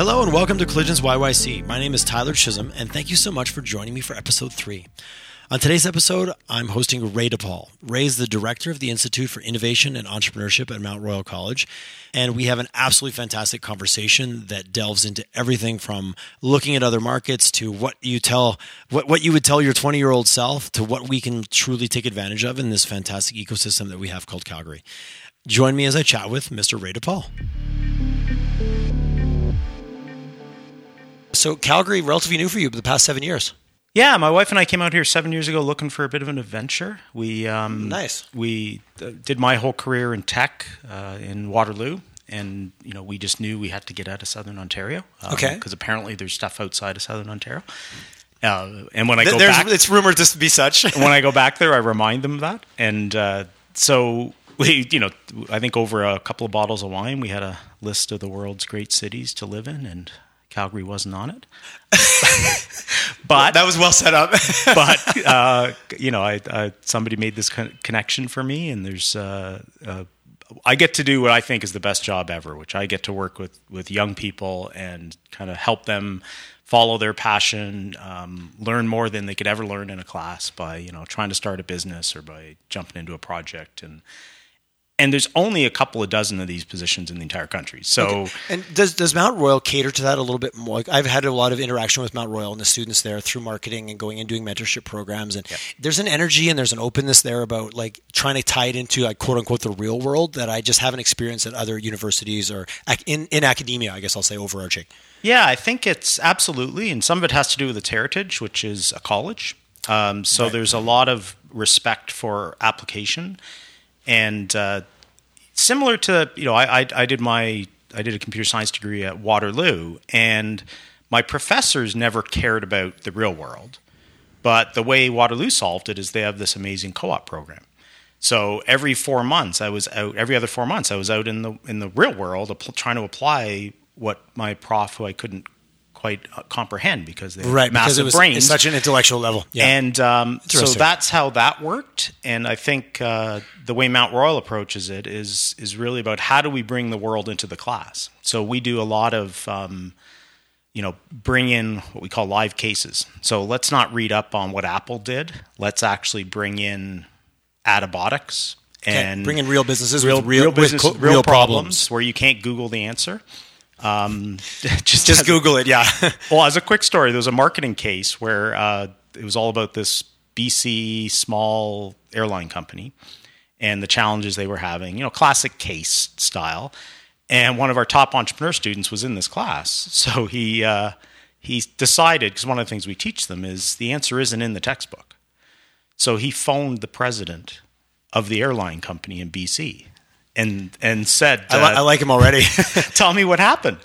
Hello and welcome to Collisions YYC. My name is Tyler Chisholm, and thank you so much for joining me for episode three. On today's episode, I'm hosting Ray DePaul. Ray is the director of the Institute for Innovation and Entrepreneurship at Mount Royal College. And we have an absolutely fantastic conversation that delves into everything from looking at other markets to what you tell, what, what you would tell your 20 year old self to what we can truly take advantage of in this fantastic ecosystem that we have called Calgary. Join me as I chat with Mr. Ray DePaul. So, Calgary, relatively new for you, but the past seven years. Yeah, my wife and I came out here seven years ago looking for a bit of an adventure. We um, Nice. We uh, did my whole career in tech uh, in Waterloo, and you know we just knew we had to get out of Southern Ontario. um, Okay. Because apparently there's stuff outside of Southern Ontario. Uh, and when I go There's, back, it's rumored to be such. when I go back there, I remind them of that. And uh, so we, you know, I think over a couple of bottles of wine, we had a list of the world's great cities to live in, and Calgary wasn't on it. but that was well set up. but uh, you know, I, I somebody made this con- connection for me, and there's uh, uh, I get to do what I think is the best job ever, which I get to work with with young people and kind of help them follow their passion, um, learn more than they could ever learn in a class by you know trying to start a business or by jumping into a project and. And there's only a couple of dozen of these positions in the entire country. So And does does Mount Royal cater to that a little bit more? Like, I've had a lot of interaction with Mount Royal and the students there through marketing and going and doing mentorship programs. And there's an energy and there's an openness there about like trying to tie it into like quote unquote the real world that I just haven't experienced at other universities or in in academia. I guess I'll say overarching. Yeah, I think it's absolutely, and some of it has to do with its heritage, which is a college. Um, so there's a lot of respect for application, and uh, similar to you know, I, I I did my I did a computer science degree at Waterloo, and my professors never cared about the real world, but the way Waterloo solved it is they have this amazing co-op program. So every four months, I was out. Every other four months, I was out in the in the real world, trying to apply what my prof, who I couldn't quite uh, comprehend because they have because massive it brains, it's such an intellectual level. Yeah. and um, so that's how that worked. And I think uh, the way Mount Royal approaches it is is really about how do we bring the world into the class. So we do a lot of um, you know bring in what we call live cases. So let's not read up on what Apple did. Let's actually bring in Attabotics and bring in real businesses real with real, real business, co- real, problems, where you can't Google the answer. Um, just Just Google it. Yeah. well, as a quick story, there was a marketing case where uh, it was all about this BC small airline company and the challenges they were having, you know, classic case style. And one of our top entrepreneur students was in this class. So he, uh, he decided, because one of the things we teach them is the answer isn't in the textbook. So he phoned the president of the airline company in BC and, and said, I, li- uh, I like him already. tell me what happened.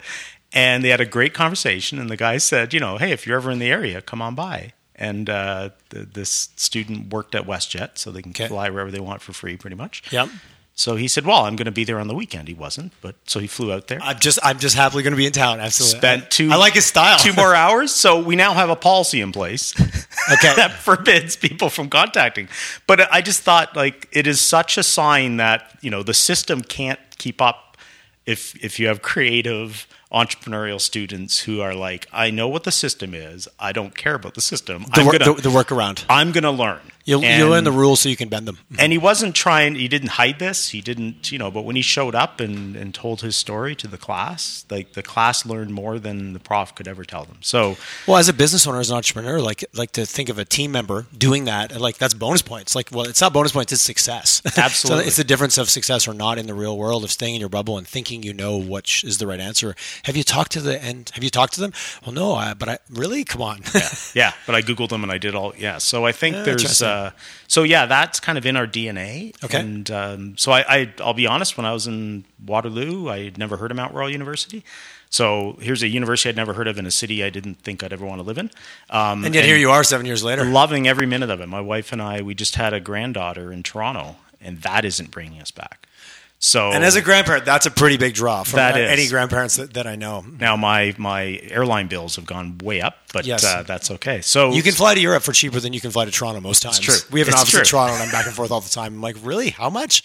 And they had a great conversation. And the guy said, you know, hey, if you're ever in the area, come on by. And uh, the, this student worked at WestJet, so they can Okay. fly wherever they want for free, pretty much. yep. So he said, well, I'm going to be there on the weekend. He wasn't, but so he flew out there. I'm just I'm just happily going to be in town. Absolutely. Spent two. I like his style. Two more hours. So we now have a policy in place Okay. that forbids people from contacting. But I just thought like it is such a sign that you know the system can't keep up if if you have creative entrepreneurial students who are like, I know what the system is. I don't care about the system. the, I'm wor- gonna the, the workaround. I'm gonna learn. You'll, And- you'll learn the rules so you can bend them. and he wasn't trying he didn't hide this he didn't you know but when he showed up and, and told his story to the class like the class learned more than the prof could ever tell them so Well, as a business owner, as an entrepreneur, like like to think of a team member doing that, like that's bonus points. Like, well, it's not bonus points; it's success. Absolutely. so it's the difference of success or not in the real world of staying in your bubble and thinking you know which is the right answer. Have you talked to the end? Have you talked to them? Well, no, I, but I really come on. yeah but i googled them and i did all yeah so i think Yeah, there's. Uh so yeah that's kind of in our dna Okay. and um, so I, I i'll be honest when i was in waterloo i had never heard of mount royal university so here's a university i'd never heard of in a city i didn't think i'd ever want to live in um, and yet here you are, seven years later. loving every minute of it. My wife and I, we just had a granddaughter in Toronto, and that isn't bringing us back. So, And as a grandparent, that's a pretty big draw from That is. any grandparents that, that I know. now my my airline bills have gone way up, but Yes. uh, that's okay. So You can fly to Europe for cheaper than you can fly to Toronto most times. true. We have an It's office in. Toronto, and I'm back and forth all the time. I'm like, really? How much?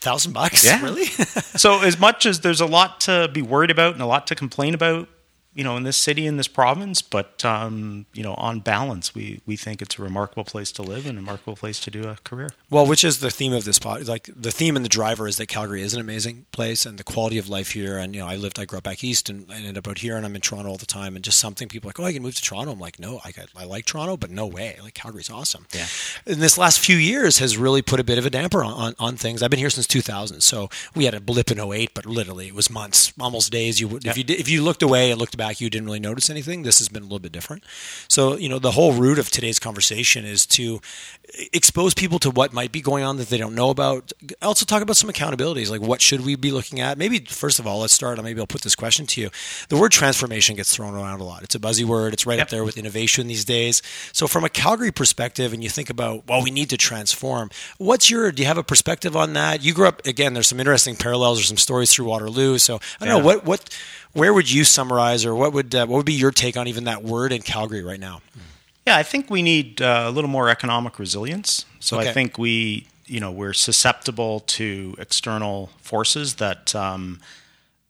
Thousand bucks? Yeah. Really? so as much as there's a lot to be worried about and a lot to complain about, you know, in this city, in this province, but um, you know, on balance, we we think it's a remarkable place to live and a remarkable place to do a career. Well, which is the theme of this pod. Like the theme and the driver is that Calgary is an amazing place, and the quality of life here. And you know, I lived, I grew up back east, and I ended up out here, and I'm in Toronto all the time. And just something people are like, oh, I can move to Toronto. I'm like, no, I I like Toronto, but no way. Like Calgary's awesome. Yeah. In this last few years, has really put a bit of a damper on, on, on things. I've been here since 2000, so we had a blip in 08, but literally it was months, almost days. You would, if you did, if you looked away and looked back, you didn't really notice anything. This has been a little bit different. So, you know, the whole root of today's conversation is to expose people to what might be going on that they don't know about. Also, talk about some accountabilities, like what should we be looking at? Maybe first of all, let's start. Maybe I'll put this question to you. The word transformation gets thrown around a lot. It's a buzzy word. It's right Yep. up there with innovation these days. So, from a Calgary perspective, and you think about, well, we need to transform. What's your? Do you have a perspective on that? You grew up again. There's some interesting parallels or some stories through Waterloo. So, I don't know what what. Where would you summarize, or what would uh, what would be your take on even that word in Calgary right now? Yeah, I think we need uh, a little more economic resilience. So Okay. I think we, you know, we're susceptible to external forces that, um,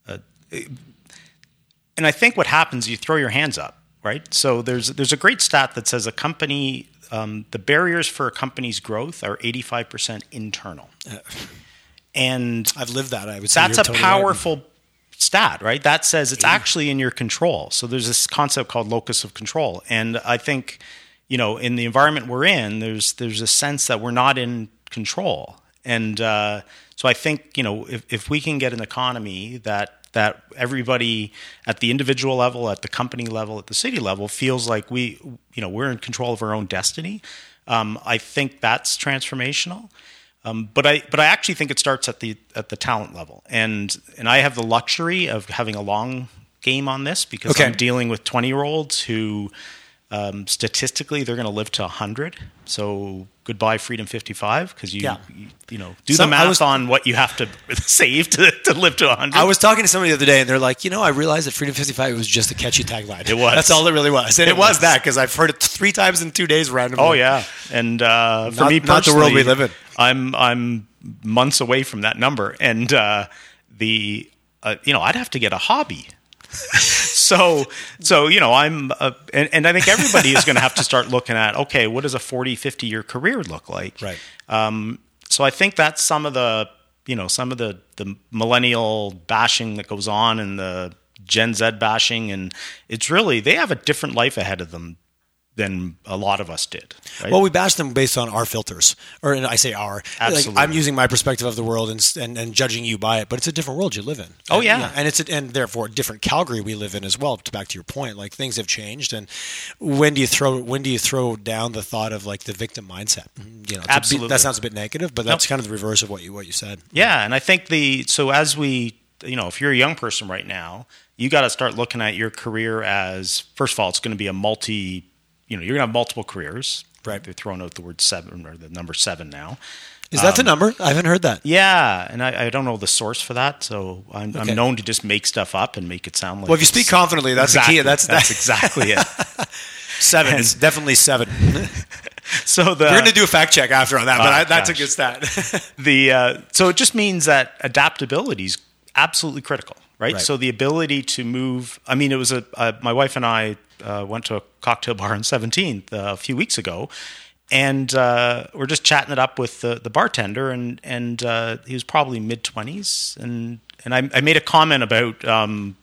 uh, and I think what happens, you throw your hands up, right? So there's there's a great stat that says a company, um, the barriers for a company's growth are 85 percent internal, and I've lived that. I would that's a totally right. Stat, right? That says it's actually in your control. So there's this concept called locus of control, and I think you know in the environment we're in, there's there's a sense that we're not in control, and uh, so I think you know if if we can get an economy that that everybody at the individual level, at the company level, at the city level feels like we you know we're in control of our own destiny. Um, I think that's transformational. Um, but I but I actually think it starts at the at the talent level, and and I have the luxury of having a long game on this because Okay. I'm dealing with twenty year olds who um, statistically they're going to live to hundred. So goodbye freedom fifty five because you, Yeah. you you know do Some- the math was- on what you have to save to, to live to hundred. I was talking to somebody the other day, and they're like, you know, I realized that Freedom 55 was just a catchy tagline. It was. That's all it really was. And it, It was, was. that because I've heard it three times in two days randomly. Oh yeah, and uh, for Not- me not the world we live in. I'm I'm months away from that number, and uh, the uh, you know I'd have to get a hobby. so so you know I'm uh, and, and I think everybody is going to have to start looking at okay, what does a 40, 50 year career look like? Right. Um, so I think that's some of the you know some of the the millennial bashing that goes on and the Gen Z bashing, and it's really they have a different life ahead of them than a lot of us did. Right? Well, we bash them based on our filters, or and I say our. Like, Absolutely. I'm using my perspective of the world and, and and judging you by it, but it's a different world you live in. Oh, And, yeah. and it's a, and therefore a different Calgary we live in as well. To back to your point, like things have changed, and when do you throw when do you throw down the thought of like the victim mindset? Mm-hmm, you know, it's a bit- Absolutely. that sounds a bit negative, but that's Nope. kind of the reverse of what you what you said. Yeah, and I think the so as we you know if you're a young person right now, you got to start looking at your career as first of all, it's going to be a multi. You know, you're going to have multiple careers. Right. They're throwing out the word seven or the number seven now. Is that Um, the number? I haven't heard that. Yeah, and I, I don't know the source for that, so I'm, Okay. I'm known to just make stuff up and make it sound like. Well, if you speak confidently, that's exactly, the key. That's that's that, exactly it. seven. It's definitely seven. So the We're going to do a fact check after on that, but Oh, I, that's a good stat. the uh, so it just means that adaptability is absolutely critical, right? Right. So the ability to move. I mean, it was a uh, my wife and I uh, went to a cocktail bar on Seventeenth uh, a few weeks ago, and uh, we're just chatting it up with the, the bartender, and and uh, he was probably mid twenties, and and I, I made a comment about um,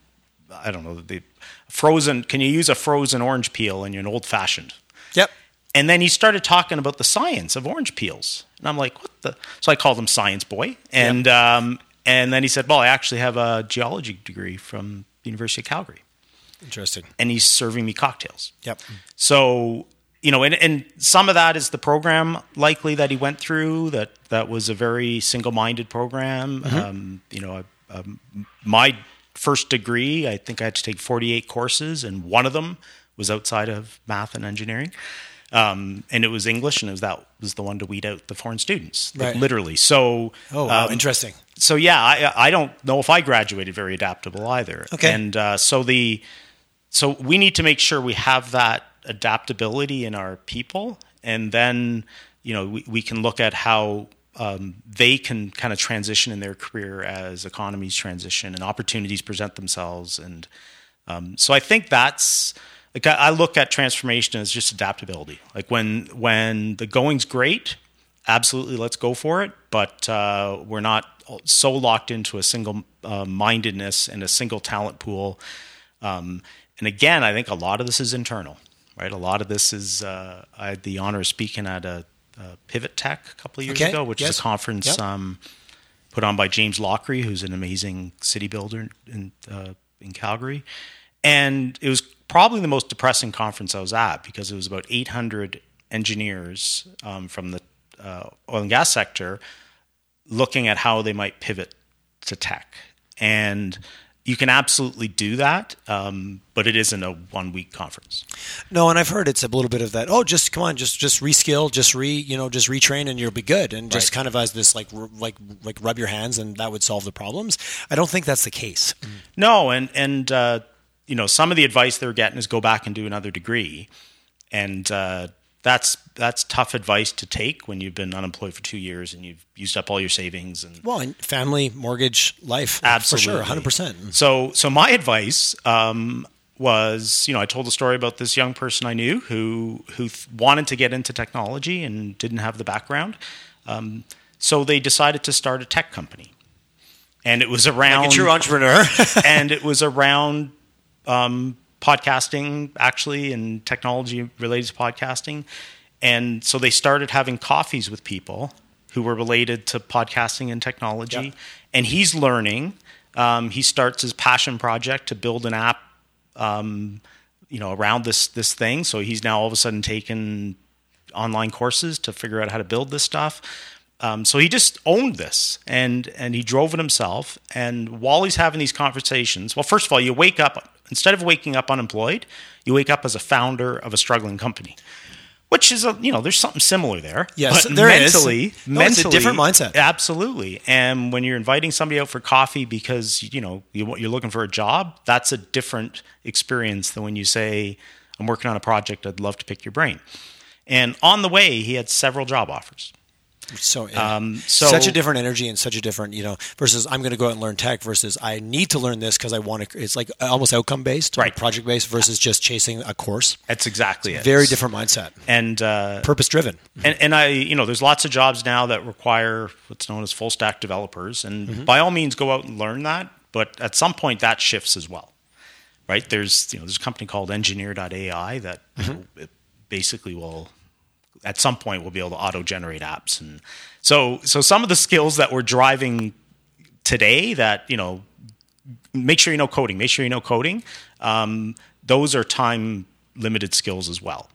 I don't know the frozen. Can you use a frozen orange peel in an old fashioned? yep. And then he started talking about the science of orange peels, and I'm like, "What the?" So I called him Science Boy, and um, and then he said, "Well, I actually have a geology degree from the University of Calgary, Interesting. and he's serving me cocktails." Yep. So you know, and, and some of that is the program likely that he went through. That that was a very single-minded program. Um, you know, um, my first degree, I think I had to take 48 courses, and one of them was outside of math and engineering. Um, and it was English, and it was that was the one to weed out the foreign students, like, Right. literally. So, Oh, wow. um, interesting. so yeah, I, I don't know if I graduated very adaptable either. Okay. And uh, so the so we need to make sure we have that adaptability in our people, and then you know we, we can look at how um, they can kind of transition in their career as economies transition and opportunities present themselves, and Um, so I think that's like I, I look at transformation as just adaptability. Like when when the going's great, absolutely let's go for it. But uh, we're not so locked into a single uh, mindedness and a single talent pool. Um, and again, I think a lot of this is internal, right? A lot of this is uh, I had the honor of speaking at a, a Pivot Tech a couple of years Okay. ago, which Yes. is a conference Yep. um, put on by James Lockery, who's an amazing city builder in uh, in Calgary, and it was probably the most depressing conference I was at because it was about 800 engineers um, from the uh, oil and gas sector looking at how they might pivot to tech, and you can absolutely do that, um, but it isn't a one week conference. No, and I've heard it's a little bit of that. Oh, just come on, just just reskill, just re, you know, just retrain, and you'll be good. And just Right. kind of as this like like like rub your hands, and that would solve the problems. I don't think that's the case. No, and and uh, you know some of the advice they're getting is go back and do another degree, and uh, that's that's tough advice to take when you've been unemployed for two years and you've used up all your savings and Well, and family, mortgage, life, absolutely for sure, hundred percent. So so my advice um, was you know I told a story about this young person I knew who who th- wanted to get into technology and didn't have the background, um, so they decided to start a tech company, and it was around Like a true entrepreneur. and it was around um, podcasting actually and technology related to podcasting and so they started having coffees with people who were related to podcasting and technology Yep. and he's learning um, he starts his passion project to build an app um, you know around this this thing so he's now all of a sudden taken online courses to figure out how to build this stuff. Um, so he just owned this and and he drove it himself. And while he's having these conversations, well, first of all, you wake up instead of waking up unemployed, you wake up as a founder of a struggling company, which is a you know there's something similar there. Yes, But there is. mentally, No, it's a different mindset. Absolutely. And when you're inviting somebody out for coffee because you know you, you're looking for a job, that's a different experience than when you say, "I'm working on a project. I'd love to pick your brain." And on the way, he had several job offers. So, yeah. Um, so such a different energy and such a different, you know, versus I'm going to go out and learn tech versus I need to learn this because I want to. It's like almost outcome based, Right. Project based versus just chasing a course. That's exactly it. Very different mindset, And uh, purpose driven. and and I you know there's lots of jobs now that require what's known as full stack developers, and Mm-hmm. by all means go out and learn that. But at some point that shifts as well, right? There's you know there's a company called Engineer.ai that Mm-hmm. know, basically will at some point we'll be able to auto generate apps, and so so some of the skills that we're driving today that you know make sure you know coding. Make sure you know coding. Um, those are time limited skills as well.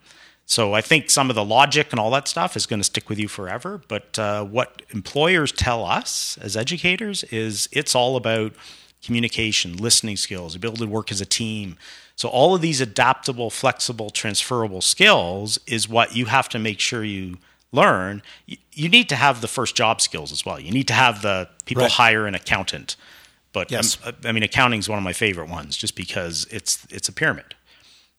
So I think some of the logic and all that stuff is going to stick with you forever. But uh, what employers tell us as educators is it's all about communication, listening skills, ability to work as a team. So all of these adaptable, flexible, transferable skills is what you have to make sure you learn. You, need to have the first job skills as well. You need to have the people Right. hire an accountant. But Yes. um, I mean, accounting is one of my favorite ones, just because it's it's a pyramid.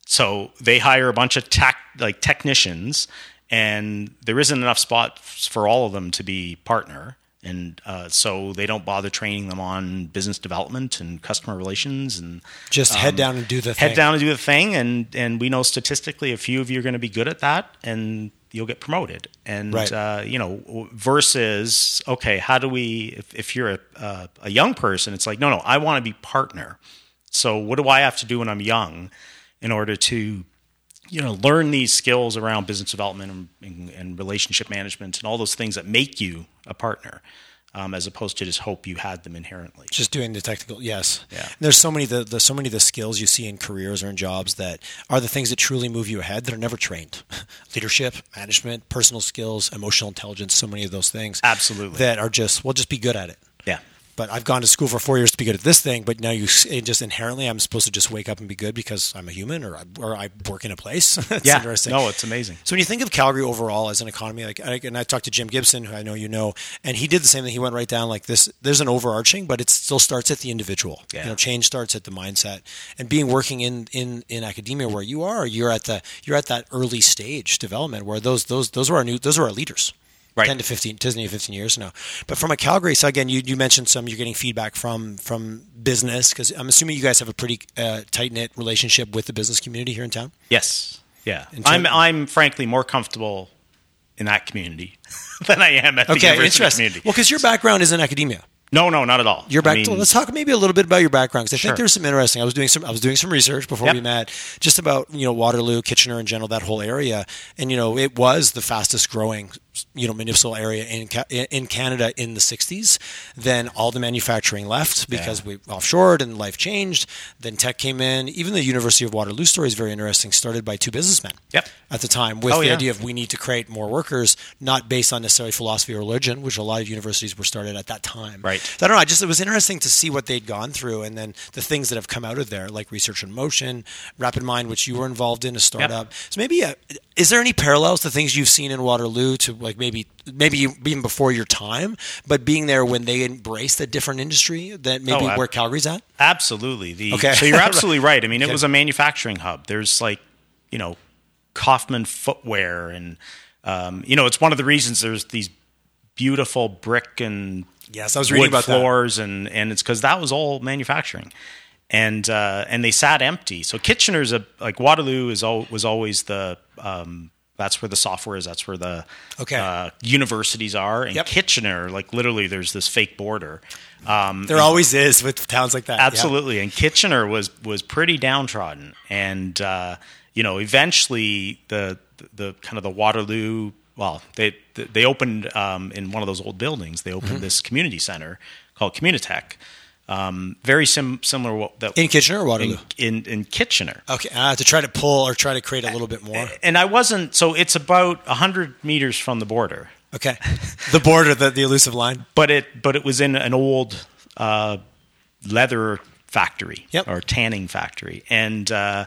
So they hire a bunch of tech like technicians, and there isn't enough spots for all of them to be partner, and uh, so they don't bother training them on business development and customer relations, and Just head down and do the Um, head thing. down and do the thing. And and we know statistically a few of you are going to be good at that, and you'll get promoted. And Right. uh, you know, versus okay, how do we? If, if you're a, uh, a young person, it's like no, no, I want to be partner. So what do I have to do when I'm young in order to you know learn these skills around business development and, and, and relationship management and all those things that make you a partner um, as opposed to just hope you had them inherently. Just doing the technical yes. Yeah. there's so many the, the so many of the skills you see in careers or in jobs that are the things that truly move you ahead that are never trained. Leadership management personal skills emotional intelligence so many of those things Absolutely. that are just we'll just be good at it. Yeah but I've gone to school for four years to be good at this thing. But now you it just inherently, I'm supposed to just wake up and be good because I'm a human or I, or I work in a place. it's yeah interesting. no it's amazing So when you think of Calgary overall as an economy, like I- and I talked to Jim Gibson, who I know you know, and he did the same thing. He went right down like this. There's an overarching, but it still starts at the individual. Yeah. You know, change starts at the mindset, and being working in in in academia where you are, you're at the you're at that early stage development where those those those are our new those are our leaders. Right. 10 to 15, 10 to 15 years now. But from a Calgary, so again, you, you mentioned some, you're getting feedback from, from business, because I'm assuming you guys have a pretty uh, tight knit relationship with the business community here in town. Yes. Yeah. In I'm I'm frankly more comfortable in that community than I am at the Okay, university interesting. community. Well, because your background is in academia. no, no, not at all. Your I mean, let's talk maybe a little bit about your background because I Sure. think there's some interesting. I was doing some. I was doing some research before Yep. we met, just about you know Waterloo, Kitchener in general, that whole area, and you know it was the fastest growing you know municipal area in in Canada in the '60s. Then all the manufacturing left because we offshored and life changed. Then tech came in. Even the University of Waterloo story is very interesting. Started by two businessmen. Yep. At the time, with Oh, the yeah. idea of we need to create more workers, not based on necessarily philosophy or religion, which a lot of universities were started at that time. Right. So I don't know. I just it was interesting to see what they'd gone through, and then the things that have come out of there, like Research in Motion, RapidMind, which you were involved in, a startup. So maybe, uh, is there any parallels to things you've seen in Waterloo to like maybe maybe even before your time, but being there when they embraced a different industry that maybe Oh, where Calgary's at? Absolutely. The, Okay. So you're absolutely right. I mean, it Okay. was a manufacturing hub. There's like, you know, Kaufman footwear, and um, you know, it's one of the reasons there's these beautiful brick and Yes, I was reading about that. floors, and and it's because that was all manufacturing, and uh, and they sat empty. So Kitchener's a like Waterloo is al- was always the um, that's where the software is. That's where the Okay. uh, universities are. And Yep. Kitchener, like literally, there's this fake border. Um, There always is with towns like that. Yeah. Absolutely, and Kitchener was was pretty downtrodden, and uh, you know, eventually the the kind of the Waterloo. Well, they they opened um, in one of those old buildings. They Mm-hmm. opened this community center called Communitech. Um, very sim- similar what, that In Kitchener or Waterloo? in, in in Kitchener. Okay, uh, to try to pull or try to create a little bit more. And I wasn't so. It's about hundred meters from the border, Okay, the border, the, the elusive line. but it but it was in an old uh, leather factory Yep. or tanning factory, and uh,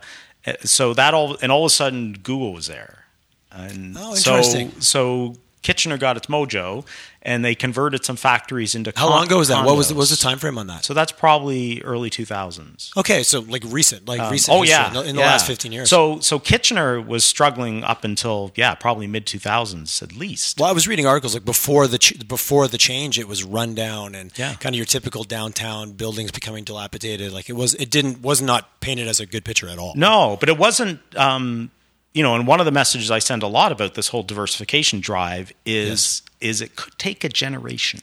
so that all and all of a sudden Google was there, and Oh, so interesting. so Kitchener got its mojo, and they converted some factories into How con- long ago was that? What was the, what was the time frame on that? So that's probably early two thousands. Okay, so like recent, like recent. Oh yeah, in the, in the yeah. last fifteen years. So so Kitchener was struggling up until yeah probably mid two thousands at least. well, I was reading articles like before the ch- before the change, it was run down and Yeah. kind of your typical downtown buildings becoming dilapidated. Like it was, it didn't was not painted as a good picture at all. No, but it wasn't. Um, you know, and one of the messages I send a lot about this whole diversification drive is is it could take a generation,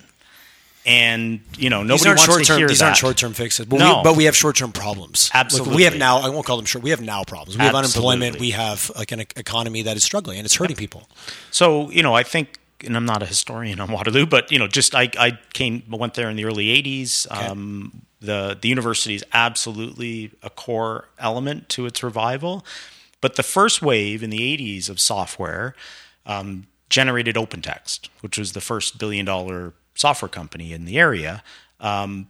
and you know nobody wants to hear These that. aren't short term fixes. But, No. we, but we have short term problems. Like, we have now. I won't call them short. We have now problems. We have unemployment. We have like an economy that is struggling and it's hurting people. So you know, I think, and I'm not a historian on Waterloo, but you know, just I, I came went there in the early '80s. Um, the the university is absolutely a core element to its revival, but the first wave in the '80s of software um, generated OpenText, which was the first billion dollar software company in the area. Um,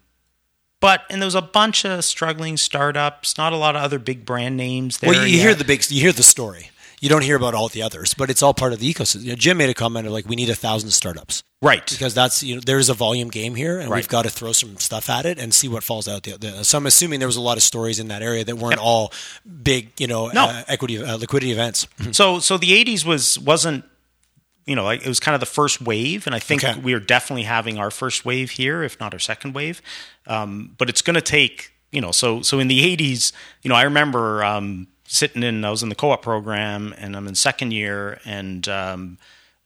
but and there was a bunch of struggling startups, not a lot of other big brand names there. Well, you yet. hear the big, you hear the story. You don't hear about all the others, but it's all part of the ecosystem. You know, Jim made a comment of like we need a thousand startups right because that's you know there's a volume game here, and Right. we've got to throw some stuff at it and see what falls out. The, the, so I'm assuming there was a lot of stories in that area that weren't all big, you know, No. uh, equity uh, liquidity events. So so the '80s was wasn't you know like it was kind of the first wave, and I think Okay. we are definitely having our first wave here, if not our second wave. Um, but it's going to take you know so so in the '80s, you know I remember um, sitting in I was in the co-op program, and I'm in second year, and um,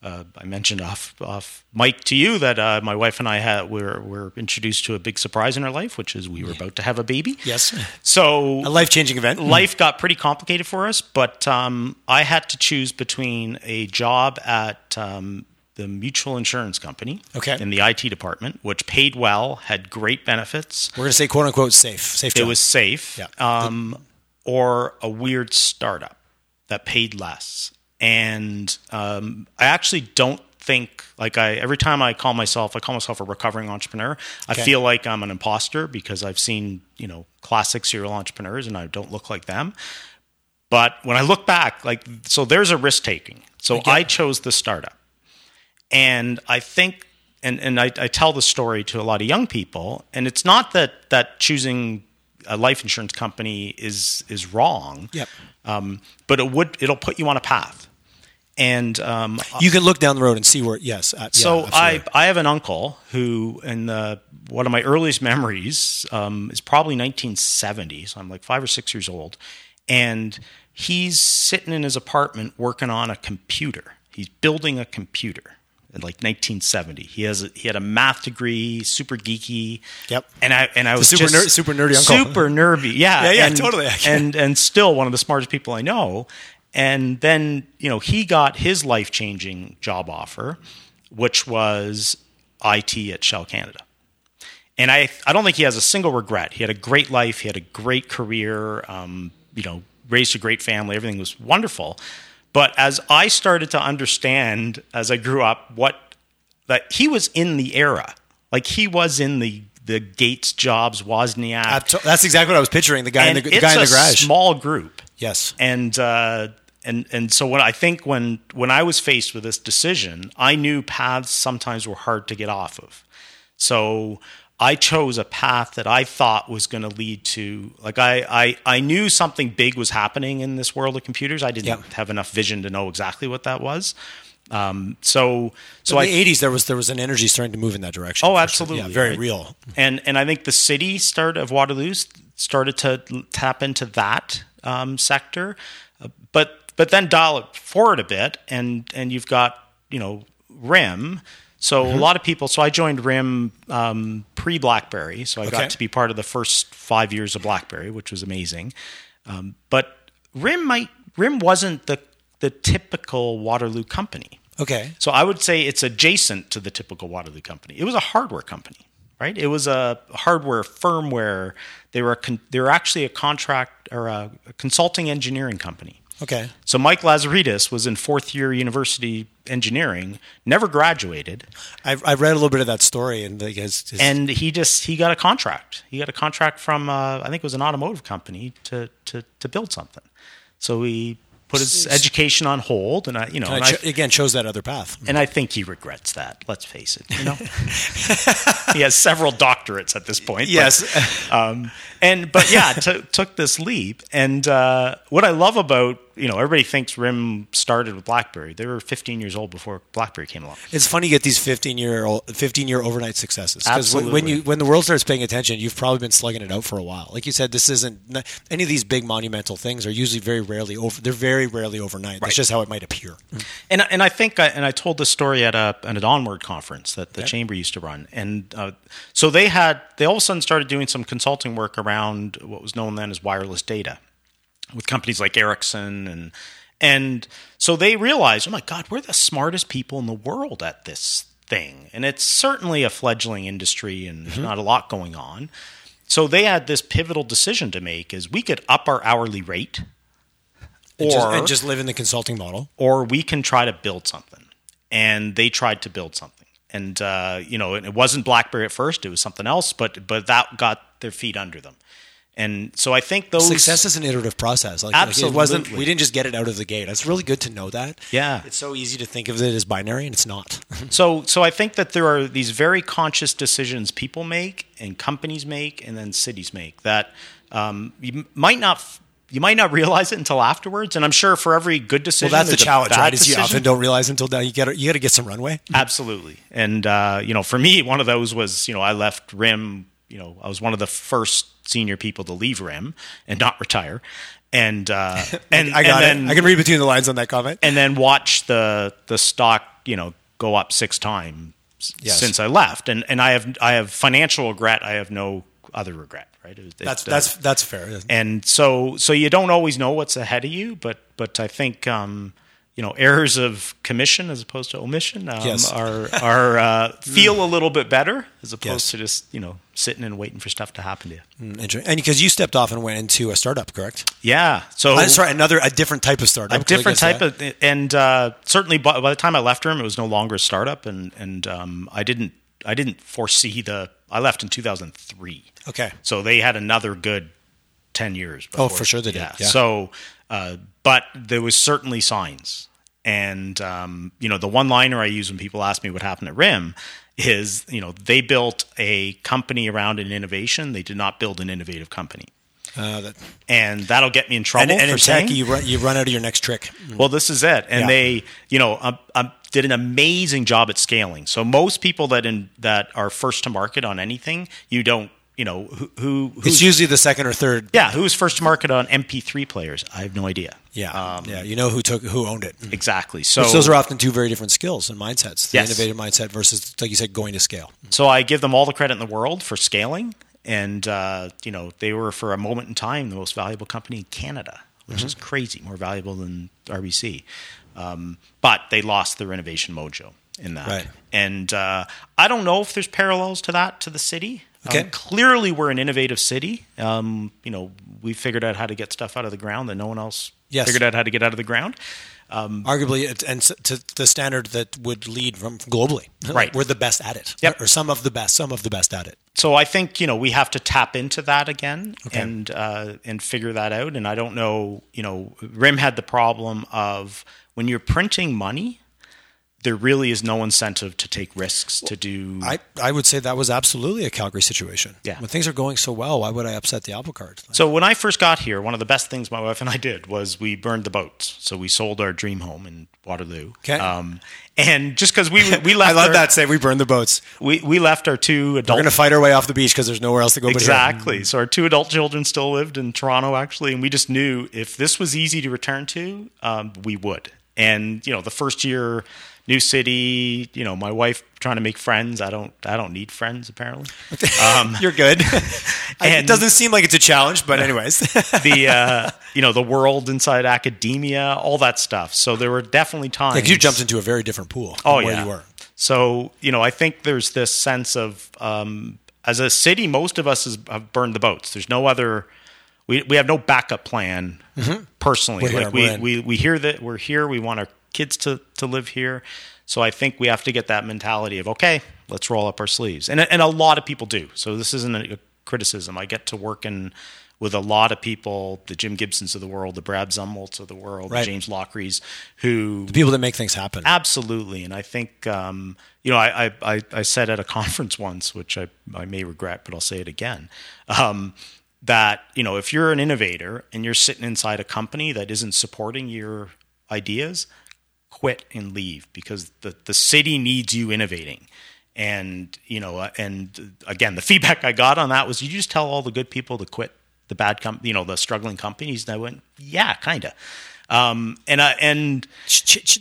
uh, I mentioned off off mic to you that uh, my wife and I had were were introduced to a big surprise in our life, which is we were about to have a baby. Yes, So a life changing event. life got pretty complicated for us, but um, I had to choose between a job at um, the mutual insurance company Okay. in the IT department, which paid well, had great benefits, We're going to say quote unquote safe, safe. it job. was safe, Yeah. um, or a weird startup that paid less. And um, I actually don't think like I every time I call myself I call myself a recovering entrepreneur. I Okay. feel like I'm an imposter because I've seen you know classic serial entrepreneurs and I don't look like them. But when I look back, like so, there's a risk taking. So get. I chose the startup, and I think, and and I, I tell the story to a lot of young people, and it's not that that choosing a life insurance company is is wrong. Yep. Um, but it would it'll put you on a path, And um, You can look down the road and see where. Yes. uh, yeah, so I. I have an uncle who, in the, one of my earliest memories, um, is probably 1970. So I'm like five or six years old, and he's sitting in his apartment working on a computer. He's building a computer in like 1970. He has a, he had a math degree, super geeky. Yep. And I and I was super just ner- super nerdy uncle. super nerdy. Yeah. Yeah, yeah, and, totally. And and still one of the smartest people I know. And then you know he got his life changing job offer, which was IT at Shell Canada. And I, I don't think he has a single regret. He had a great life. He had a great career. Um, you know, raised a great family. Everything was wonderful. But as I started to understand as I grew up, what that he was in the era, like he was in the the Gates, Jobs, Wozniak. That's exactly what I was picturing. The guy in the, the guy in the garage. small group yes. and uh, and and so when I think when when I was faced with this decision, I knew paths sometimes were hard to get off of. So I chose a path that I thought was going to lead to like I, I I knew something big was happening in this world of computers. I didn't have enough vision to know exactly what that was. Um, so so in I the '80s, there was there was an energy starting to move in that direction. Oh, for sure. absolutely, Yeah, very right. real. and and I think the city start of Waterloo started to tap into that um, sector, Uh, but but then dial it forward a bit, and and you've got you know RIM. So Mm-hmm. a lot of people. So I joined RIM um, pre BlackBerry, so I Okay. got to be part of the first five years of BlackBerry, which was amazing. Um, but RIM might RIM wasn't the the typical Waterloo company. Okay. So I would say it's adjacent to the typical Waterloo company. It was a hardware company, right? It was a hardware firmware. They were a con- they were actually a contract or a, a consulting engineering company. Okay. So Mike Lazaridis was in fourth year university engineering, never graduated, I've, I've read a little bit of that story, and his, his and he just he got a contract. He got a contract from uh, I think it was an automotive company to to to build something. So he put his education on hold, and I you know and and I I, again chose that other path. and I think he regrets that. Let's face it. You know, he has several doctorates at this point. but, Yes. um, and but yeah, t- took this leap. And uh, what I love about you know everybody thinks RIM started with BlackBerry. They were 15 years old before BlackBerry came along. It's funny you get these 15 year old, 15 year overnight successes because when Absolutely. you when the world starts paying attention, you've probably been slugging it out for a while. Like you said, this isn't any of these big monumental things are usually very rarely over. They're very rarely overnight. That's just how it might appear. And and I think I, and I told this story at a at an Onward conference that the chamber used to run, and uh, so they had they all of a sudden started doing some consulting work around what was known then as wireless data, with companies like Ericsson and and so they realized, oh my God, we're the smartest people in the world at this thing, and it's certainly a fledgling industry, and there's not a lot going on. So they had this pivotal decision to make: is we could up our hourly rate, or And just, and just live in the consulting model. or we can try to build something. And they tried to build something. And uh, you know, it wasn't BlackBerry at first; it was something else. But but that got their feet under them. And so I think those Success is an iterative process. Like, like, it wasn't. Absolutely. We didn't just get it out of the gate. It's really good to know that. Yeah. It's so easy to think of it as binary, and it's not. So, so I think that there are these very conscious decisions people make, and companies make, and then cities make that um, you might not you might not realize it until afterwards. And I'm sure for every good well, decision, that's the challenge, bad right? Is you often don't realize until now. You got you got to get some runway. Absolutely. And, uh, you know, for me, one of those was, you know, I left RIM, you know, I was one of the first senior people to leave RIM and not retire. And, uh, and I got and it. then, I can read between the lines on that comment. and then watch the, the stock, you know, go up six times Yes. since I left. And, and I have, I have financial regret. I have no other regret, right? It- That's it, uh, that's that's fair. and so so you don't always know what's ahead of you but but i think um you know errors of commission as opposed to omission um, Yes. are are uh, feel a little bit better as opposed Yes. to just you know sitting and waiting for stuff to happen to you Interesting. And because you stepped off and went into a startup, correct? yeah so Uh, sorry, another a different type of startup. a different type yeah. of and uh, certainly by, by the time I left RIM, it was no longer a startup, and and um, I didn't I didn't foresee the I left in 2003. Okay. so they had another good 10 years. Oh, for sure they did, yeah. So, uh, but there was certainly signs, and um, you know the one liner I use when people ask me what happened at RIM is you know they built a company around an innovation. They did not build an innovative company. Uh, that, and that'll get me in trouble. and and for in tech, you run, you run out of your next trick. Well, this is it, and Yeah. they, you know, um, um, did an amazing job at scaling. So most people that in that are first to market on anything, you don't, you know, who, who It's usually the second or third. yeah, who's first to market on MP3 players? I have no idea. Yeah, Um, yeah. You know who took who owned it. exactly. So Which those are often two very different skills and mindsets. The Yes. innovative mindset versus, like you said, going to scale. So I give them all the credit in the world for scaling, and uh, you know they were for a moment in time the most valuable company in Canada, which Mm-hmm. is crazy, more valuable than RBC. Um, but they lost their innovation mojo in that, Right. and uh, I don't know if there's parallels to that to the city. Okay. Um, clearly, we're an innovative city. Um, you know, we figured out how to get stuff out of the ground that no one else Yes. figured out how to get out of the ground. Arguably, and to the standard that would lead from globally. Right. We're the best at it. Yep. Or some of the best, some of the best at it. so I think you know we have to tap into that again Okay. and uh, and figure that out. And I don't know, you know, Rim had the problem of when you're printing money, there really is no incentive to take risks to do. I, I would say that was absolutely a Calgary situation. Yeah. When things are going so well, why would I upset the apple cart? so when I first got here, one of the best things my wife and I did was we burned the boats. So we sold our dream home in Waterloo. Okay. Um, and just because we we left, I love our, that. Say we burned the boats. We we left our two We're going to fight our way off the beach because there's nowhere else to go. But here. Exactly. So our two adult children still lived in Toronto, actually, and we just knew if this was easy to return to, um, we would. And you know, the first year, new city, you know, my wife trying to make friends. I don't, I don't need friends apparently. Um, You're good. And- it doesn't seem like it's a challenge, but anyways. the, uh, you know, the world inside academia, all that stuff. So there were definitely times like you jumped into a very different pool. Oh where yeah. you were. So you know, I think there's this sense of um, as a city, most of us have burned the boats. There's no other. We we have no backup plan personally. Mm-hmm. We're here, like we're we, we we hear that we're here. We want our kids to to live here. So I think we have to get that mentality of okay, let's roll up our sleeves, and and a lot of people do. So this isn't a criticism. I get to work in with a lot of people, the Jim Gibsons of the world, the Brad Zumwalts of the world, Right. the James Lockeries, who The people that make things happen. Absolutely, and I think um, you know I, I- I I said at a conference once, which I I may regret, but I'll say it again. Um, that you know if you're an innovator and you're sitting inside a company that isn't supporting your ideas, quit and leave because the the city needs you innovating. And you know, uh, and again, the feedback I got on that was, you just tell all the good people to quit the bad com- you know, the struggling companies. And I went, yeah, kind of. Um, and I and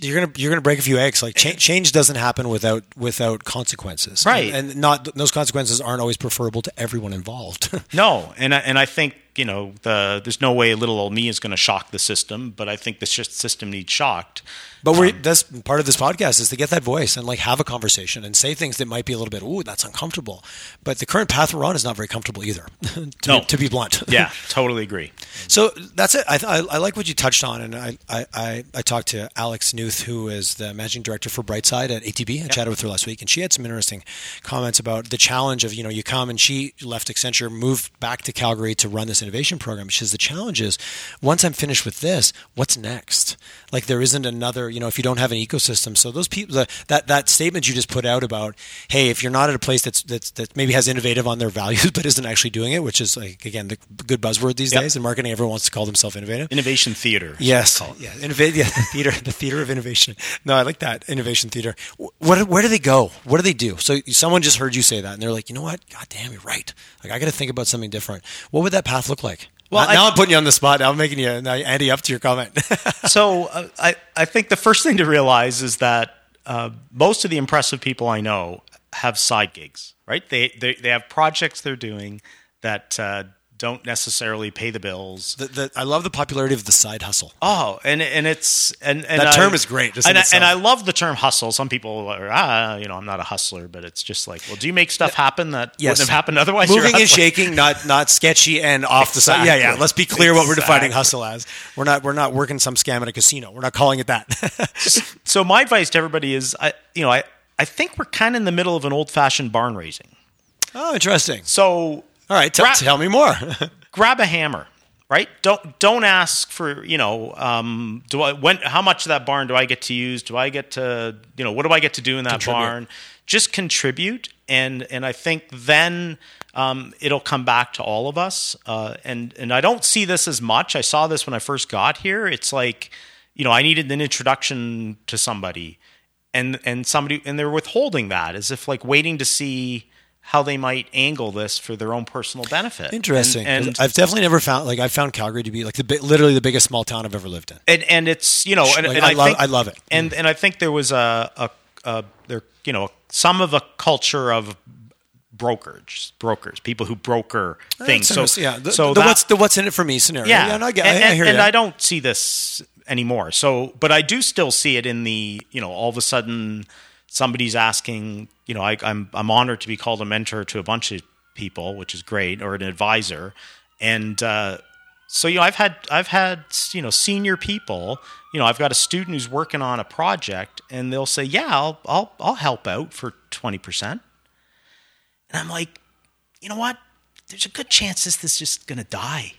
you're gonna you're gonna break a few eggs. Like cha- change doesn't happen without without consequences, Right. And, and not those consequences aren't always preferable to everyone involved. No, and I, and I think you know the there's no way little old me is going to shock the system, but I think the sh- system needs shocked. But we're, um, that's part of this podcast is to get that voice and like have a conversation and say things that might be a little bit, ooh, that's uncomfortable. But the current path we're on is not very comfortable either, to, No. be, to be blunt. Yeah, totally agree. So that's it. I, I, I like what you touched on, and I, I, I, I talked to Alex Newth, who is the managing director for Brightside at ATB. I chatted with her last week, and she had some interesting comments about the challenge of you know you come and she left Accenture, moved back to Calgary to run this innovation program. She says the challenge is once I'm finished with this, what's next? Like there isn't another you know if you don't have an ecosystem. So those people the, that that statement you just put out about hey if you're not at a place that's that's that maybe has innovative on their values but isn't actually doing it, which is like again the good buzzword these Yep. days in marketing. Everyone wants to call themselves innovative. Innovation theater. Yes, yeah, innova- yeah, the theater, the theater of innovation. No, I like that innovation theater. What, where do they go? What do they do? So someone just heard you say that, and they're like, you know what? God damn, you're right. Like I got to think about something different. What would that path look like? Well, now, I- I'm putting you on the spot. Now I'm making you now, Andy up to your comment. so uh, I I think the first thing to realize is that uh, most of the impressive people I know have side gigs, right? They they they have projects they're doing that uh, don't necessarily pay the bills. the, the, I love the popularity of the side hustle. Oh, and and it's and, and That I- term is great, just and I, and I love the term hustle. Some people are ah, you know, I'm not a hustler, but it's just like, well, do you make stuff happen that Yes. wouldn't have happened otherwise? Moving and shaking, not not sketchy and off the side. Yeah, yeah. Let's be clear what we're defining hustle as. We're not we're not working some scam at a casino. We're not calling it that. So my advice to everybody is, I you know, I I think we're kind of in the middle of an old fashioned barn raising. oh, interesting. So All right, tell, tell me more. grab a hammer, right? Don't don't ask for you know um, do I when how much of that barn do I get to use? Do I get to you know what do I get to do in that Contribute. barn? Just contribute, and and I think then um, it'll come back to all of us. Uh, and and I don't see this as much. I saw this when I first got here. It's like you know I needed an introduction to somebody, and and somebody and they're withholding that as if like waiting to see. How they might angle this for their own personal benefit. Interesting. And, and I've definitely never found like I've found Calgary to be like the literally the biggest small town I've ever lived in. and and it's you know and, Like, and I I, love- think, I love it. and and I think there was a a, a there you know some of a culture of brokers brokers people who broker things so yeah, the, so the that- what's the what's in it for me scenario. yeah, and I get, and, I, I hear and. I don't see this anymore. So, but I do still see it in the you know all of a sudden somebody's asking you know I, I'm I'm honored to be called a mentor to a bunch of people, which is great, or an advisor, and uh, so you know I've had I've had you know senior people. You know I've got a student who's working on a project, and they'll say, "Yeah, I'll I'll I'll help out for twenty percent," and I'm like, you know what? There's a good chance this is just going to die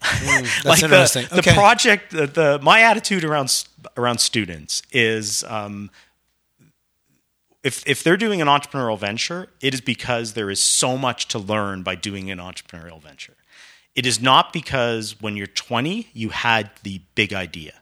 That's like interesting. The, okay. the project, the, the my attitude around around students is, um, if if they're doing an entrepreneurial venture, it is because there is so much to learn by doing an entrepreneurial venture. It is not because when you're 20 you had the big idea,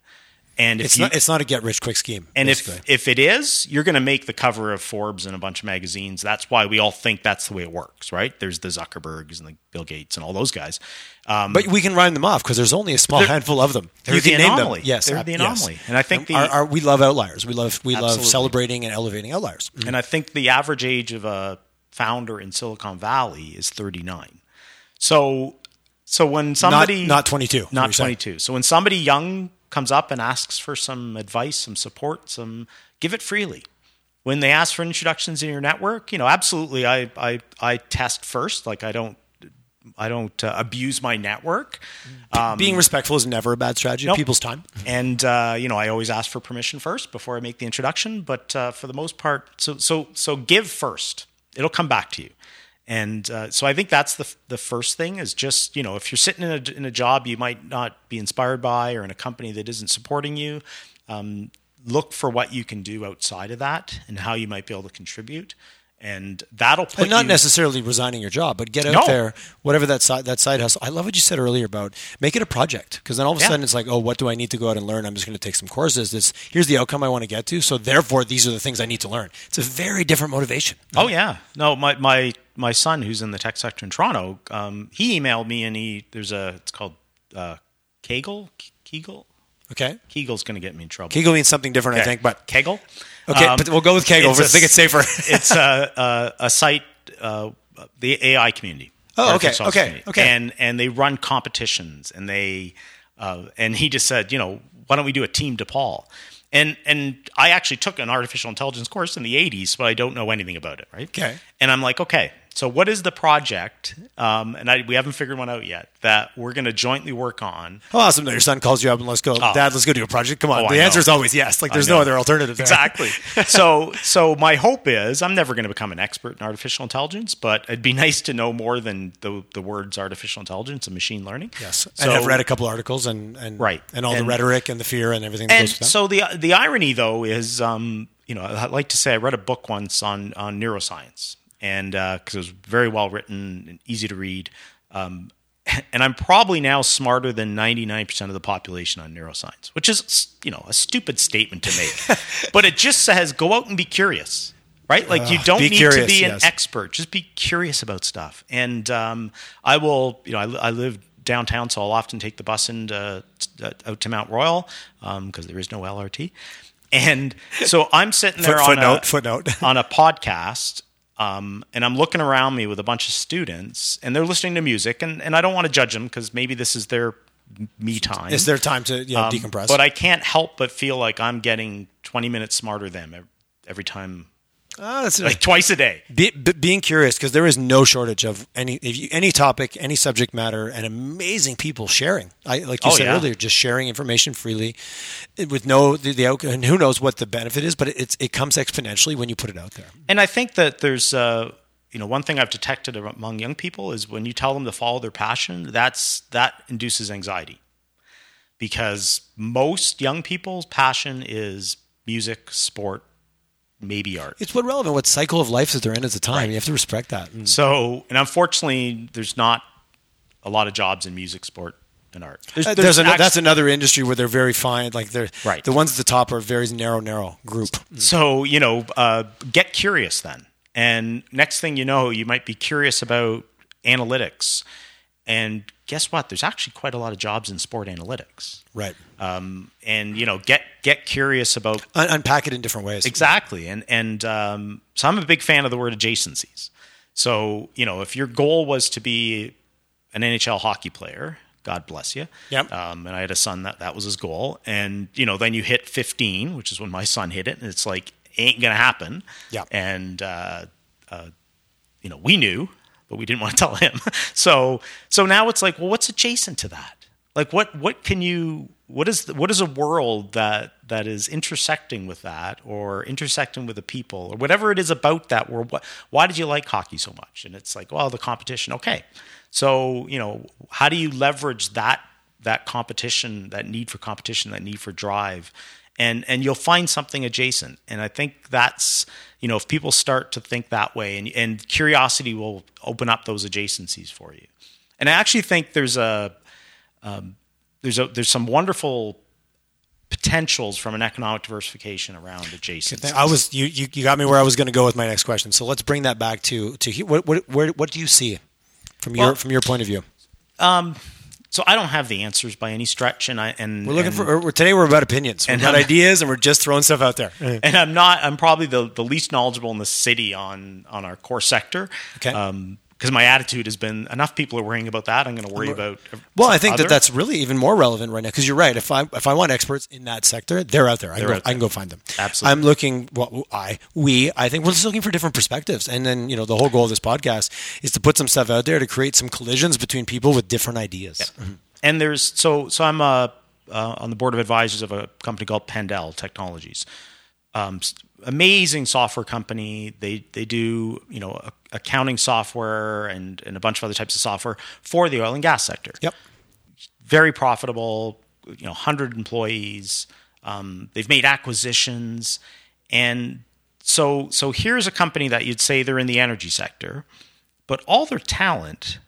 and if it's you, not it's not a get rich quick scheme. and basically. if if it is, you're going to make the cover of Forbes and a bunch of magazines. That's why we all think that's the way it works, right? There's the Zuckerbergs and the Bill Gates and all those guys. Um, but we can rhyme them off because there's only a small handful of them. they're you the can name anomaly. them. Yes, They're the yes. anomaly. And I think the- our, our, we love outliers. We love we love celebrating and elevating outliers. And I think the average age of a founder in Silicon Valley is 39. So, so when somebody not 22, not you're saying. 22. So when somebody young comes up and asks for some advice, some support, some give it freely. When they ask for introductions in your network, you know, absolutely, I I I test first. Like I don't I don't uh, abuse my network. Um, Being respectful is never a bad strategy. Nope. People's time. and uh, you know I always ask for permission first before I make the introduction. But uh, for the most part, so so so give first. It'll come back to you. And uh, so I think that's the the first thing is just you know if you're sitting in a in a job you might not be inspired by or in a company that isn't supporting you, um, look for what you can do outside of that and how you might be able to contribute, and that'll put And not you, necessarily resigning your job, but get out No. there, whatever that side that side hustle. I love what you said earlier about make it a project because then all of a Yeah. sudden it's like, oh, what do I need to go out and learn? I'm just going to take some courses. This here's the outcome I want to get to. So therefore, these are the things I need to learn. It's a very different motivation. Oh yeah, no, my my my son who's in the tech sector in Toronto, um, he emailed me and he there's a it's called uh, Kegel Kegel Okay, Kegel's going to get me in trouble. Kegel means something different, I think, but Kegel. okay, Um, but we'll go with Kegel. it's I think it's safer. it's a, a, a site, uh, the AI community. Oh, okay, okay, community. okay. And and they run competitions, and they uh, and he just said, you know, why don't we do a team DePaul? And and I actually took an artificial intelligence course in the '80s, but I don't know anything about it, right? Okay. And I'm like, okay, so what is the project? Um, and I, we haven't figured one out yet that we're going to jointly work on. How awesome that your son calls you up and let's go, Dad. Let's go do a project. Come on. Oh, the I answer know. is always yes. Like there's no other alternative. there. Exactly. so so my hope is I'm never going to become an expert in artificial intelligence, but it'd be nice to know more than the the words artificial intelligence and machine learning. Yes, So, and I've read a couple articles and and Right. and all the rhetoric and the fear and everything that and goes with that. so the the irony though is um, you know I like to say I read a book once on on neuroscience and because it was very well written and easy to read. Um, and I'm probably now smarter than 99% of the population on neuroscience, which is, you know, a stupid statement to make. but it just says go out and be curious, right? Like you don't need curious, to be an yes. expert. Just be curious about stuff. And um, I will, you know, I, I live downtown, so I'll often take the bus into uh, out to Mount Royal because there is no LRT. And so I'm sitting there Foot- on footnote, a footnote. on a podcast, um, and I'm looking around me with a bunch of students, and they're listening to music, and, and I don't want to judge them because maybe this is their me time. It's their time to you know, Um, decompress. But I can't help but feel like I'm getting 20 minutes smarter than them every time, Ah, that's like twice a day. be, be- being curious because there is no shortage of any if you, any topic, any subject matter, and amazing people sharing. I like you Oh, said yeah. earlier, just sharing information freely eh, with no the, the outcome. And who knows what the benefit is, but it's it comes exponentially when you put it out there. And I think that there's, uh, you know, one thing I've detected among young people is when you tell them to follow their passion, that's that induces anxiety. Because most young people's passion is music, sport, maybe art. It's what relevant, what cycle of life that they're in at the time. Right. You have to respect that. Mm. So, and unfortunately, there's not a lot of jobs in music, sport, and art. There's, uh, there's, there's an, that's another industry where they're very fine. Like they're right. The ones at the top are a very narrow, narrow group. Mm. So you know, uh, get curious then, and next thing you know, you might be curious about analytics, and guess what? There's actually quite a lot of jobs in sport analytics. Right. Um, and you know, get get curious about Un- unpack it in different ways. Exactly. And and um, so I'm a big fan of the word adjacencies. So you know, if your goal was to be an NHL hockey player, God bless you. Yep. Um, and I had a son that that was his goal. And you know, then you hit 15, which is when my son hit it, and it's like ain't gonna happen. Yeah. And uh, uh, you know, we knew, but we didn't want to tell him. so so now it's like, well, what's adjacent to that? like what what can you what is what is a world that that is intersecting with that or intersecting with the people or whatever it is about that world what, why did you like hockey so much and it's like well the competition okay so you know how do you leverage that that competition that need for competition that need for drive and and you'll find something adjacent and i think that's you know if people start to think that way and and curiosity will open up those adjacencies for you and i actually think there's a um, there's a there's some wonderful potentials from an economic diversification around adjacent. I was you, you, you got me where I was going to go with my next question. So let's bring that back to to what what where, what do you see from your from your point of view? Um, so I don't have the answers by any stretch, and I and we're looking and, for today. We're about opinions. We've got ideas, and we're just throwing stuff out there. And I'm not. I'm probably the, the least knowledgeable in the city on on our core sector. Okay. Um, because my attitude has been enough people are worrying about that. I'm going to worry about. Well, I think other. that that's really even more relevant right now because you're right. If I if I want experts in that sector, they're out there. I, can go, I can go find them. Absolutely. I'm looking. Well, I we I think we're just looking for different perspectives, and then you know the whole goal of this podcast is to put some stuff out there to create some collisions between people with different ideas. Yeah. Mm-hmm. And there's so so I'm uh, uh, on the board of advisors of a company called Pandell Technologies. Um, amazing software company. They they do you know accounting software and and a bunch of other types of software for the oil and gas sector. Yep. Very profitable. You know, hundred employees. Um, they've made acquisitions, and so so here's a company that you'd say they're in the energy sector, but all their talent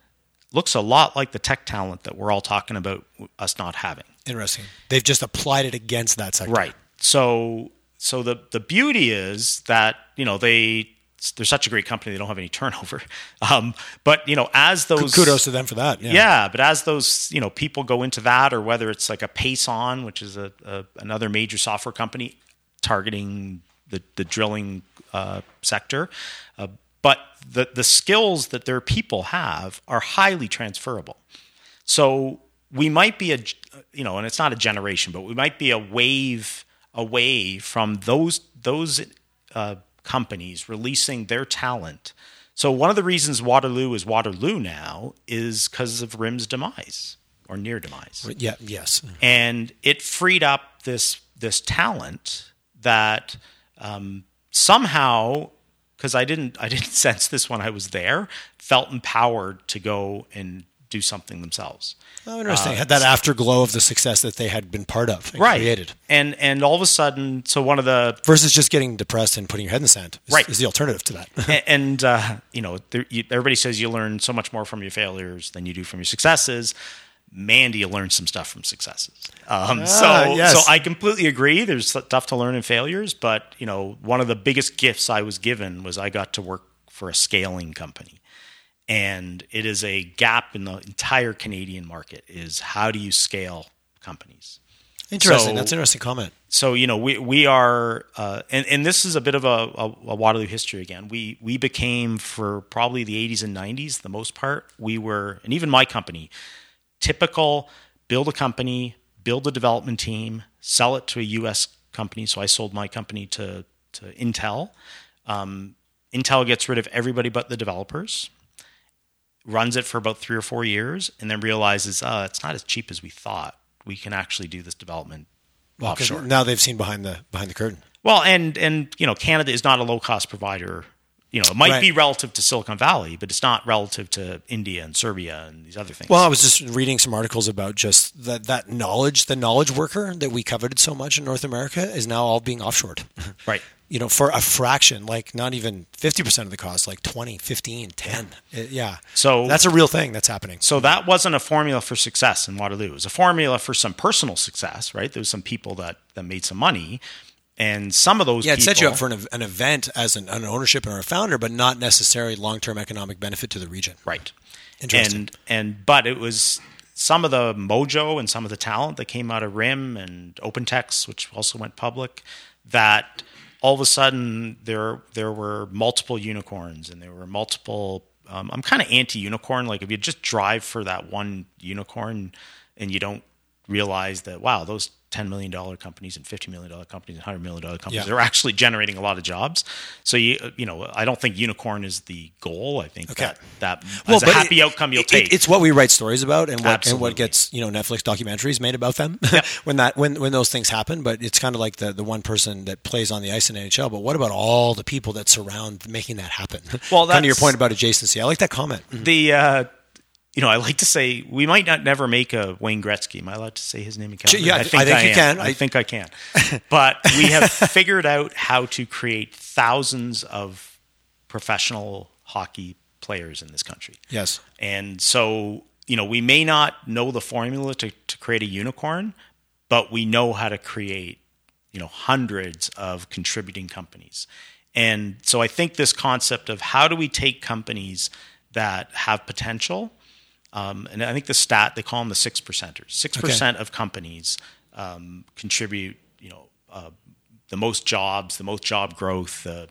looks a lot like the tech talent that we're all talking about us not having. Interesting. They've just applied it against that sector. Right. So so the the beauty is that you know they they're such a great company they don't have any turnover um, but you know as those kudos to them for that yeah. yeah. but as those you know people go into that or whether it's like a Pason which is a, a another major software company targeting the the drilling uh, sector uh, but the the skills that their people have are highly transferable so we might be a you know and it's not a generation but we might be a wave away from those those uh, companies releasing their talent. So one of the reasons Waterloo is Waterloo now is because of RIM's demise or near demise. Yeah. Yes. And it freed up this this talent that um, somehow because I didn't I didn't sense this when I was there felt empowered to go and do something themselves. Oh, interesting. Uh, had that afterglow of the success that they had been part of and right. created. And and all of a sudden, so one of the versus just getting depressed and putting your head in the sand is, right. is the alternative to that. and, and uh, you know, there, you, everybody says you learn so much more from your failures than you do from your successes. Mandy learned some stuff from successes? Um, ah, so, yes. so I completely agree. There's stuff to learn in failures, but you know, one of the biggest gifts I was given was I got to work for a scaling company and it is a gap in the entire Canadian market is how do you scale companies? Interesting. So, That's an interesting comment. So you know we we are uh, and and this is a bit of a, a, a, Waterloo history again. We we became for probably the 80s and 90s the most part. We were and even my company typical build a company, build a development team, sell it to a U.S. company. So I sold my company to to Intel. Um, Intel gets rid of everybody but the developers runs it for about three or four years, and then realizes, uh, it's not as cheap as we thought. We can actually do this development well, offshore. Now they've seen behind the behind the curtain. Well, and and you know, Canada is not a low cost provider You know, it might Right. be relative to Silicon Valley, but it's not relative to India and Serbia and these other things. Well, I was just reading some articles about just that that knowledge, the knowledge worker that we coveted so much in North America is now all being offshored. right. You know, for a fraction, like not even 50% of the cost, like 20, 15, 10. Uh, yeah. So- that's a real thing that's happening. So that wasn't a formula for success in Waterloo. It was a formula for some personal success, right? There was some people that, that made some money, and some of those Yeah, it people, set you up for an, an event as an, an ownership or a founder, but not necessarily long-term economic benefit to the region. right. Interesting. And and but it was some of the mojo and some of the talent that came out of RIM and OpenText, which also went public, that all of a sudden there there were multiple unicorns and there were multiple. Um, I'm kind of anti-unicorn. Like if you just drive for that one unicorn and you don't realize that wow, those ten million dollar companies and fifty million dollar companies and hundred million dollar companies Yeah. are actually generating a lot of jobs. So you you know I don't think unicorn is the goal. I think Okay. that that as a happy it- outcome you'll it- take. It's what we write stories about, and what and what gets you know Netflix documentaries made about them when that when when those things happen. But it's kind of like the the one person that plays on the ice in NHL. But what about all the people that surround making that happen? Well, kind of your point about adjacency. I like that comment. the uh, you know, I like to say we might not never make a Wayne Gretzky. Am I allowed to say his name in Calgary? yeah, I think you am. can. I, I- think I can. but we have figured out how to create thousands of professional hockey players in this country. Yes. And so, you know, we may not know the formula to, to create a unicorn, but we know how to create, you know, hundreds of contributing companies. And so I think this concept of how do we take companies that have potential, um, and I think the stat, they call them the six percenters. Six percent of companies um, contribute, you know, uh, the most jobs, the most job growth, the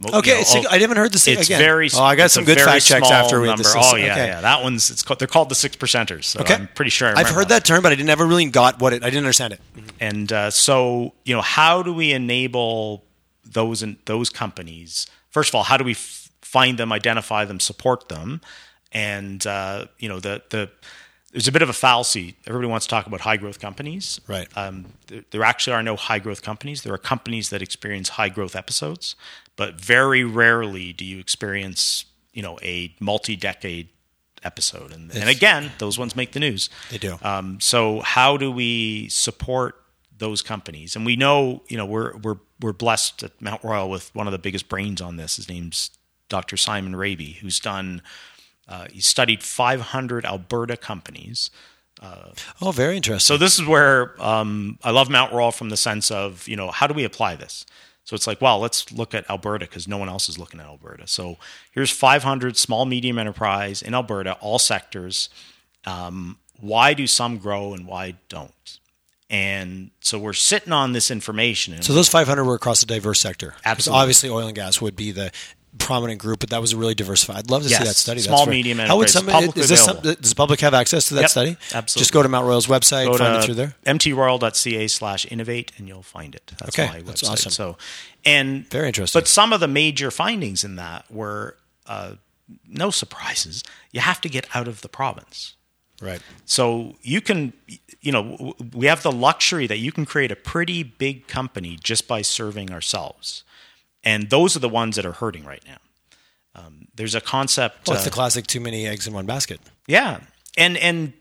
mo- Okay, you know, I haven't heard this It's again. very. Oh, I got some good fact checks after we- number. this is- oh yeah, okay. yeah. That one's it's called, they're called the six percenters. So Okay. I'm pretty sure I I've heard that term, but I didn't never really got what it. I didn't understand it. And uh, so, you know, how do we enable those in, those companies? First of all, how do we f- find them, identify them, support them? And uh, you know, the the there's a bit of a fallacy. Everybody wants to talk about high growth companies. Right. Um, there, there actually are no high growth companies. There are companies that experience high growth episodes, but very rarely do you experience, you know, a multi decade episode. And, and again, those ones make the news. They do. Um, so how do we support those companies? And we know, you know, we're we're we're blessed at Mount Royal with one of the biggest brains on this. His name's Dr. Simon Raby, who's done. Uh, he studied 500 Alberta companies. Oh, very interesting. So this is where um, I love Mount Royal from the sense of you know how do we apply this? So it's like, well, let's look at Alberta because no one else is looking at Alberta. So here's 500 small medium enterprise in Alberta, all sectors. Um, why do some grow and why don't? And so we're sitting on this information. And So those 500 were across a diverse sector. Absolutely. Obviously, oil and gas would be the prominent group, but that was a really diversified. I'd love to see that study. Small, That's medium How would somebody? Is this some, does the public have access to that Yep, study? absolutely. Just go to Mount Royal's website, go find to it through there. mtroyal.ca slash innovate and you'll find it. That's Okay, my that's website. awesome. So, and Very interesting. But some of the major findings in that were uh, no surprises. You have to get out of the province. Right. So you can, you know, we have the luxury that you can create a pretty big company just by serving ourselves, and those are the ones that are hurting right now. Um, there's a concept. Well, it's uh, the classic too many eggs in one basket. yeah, and and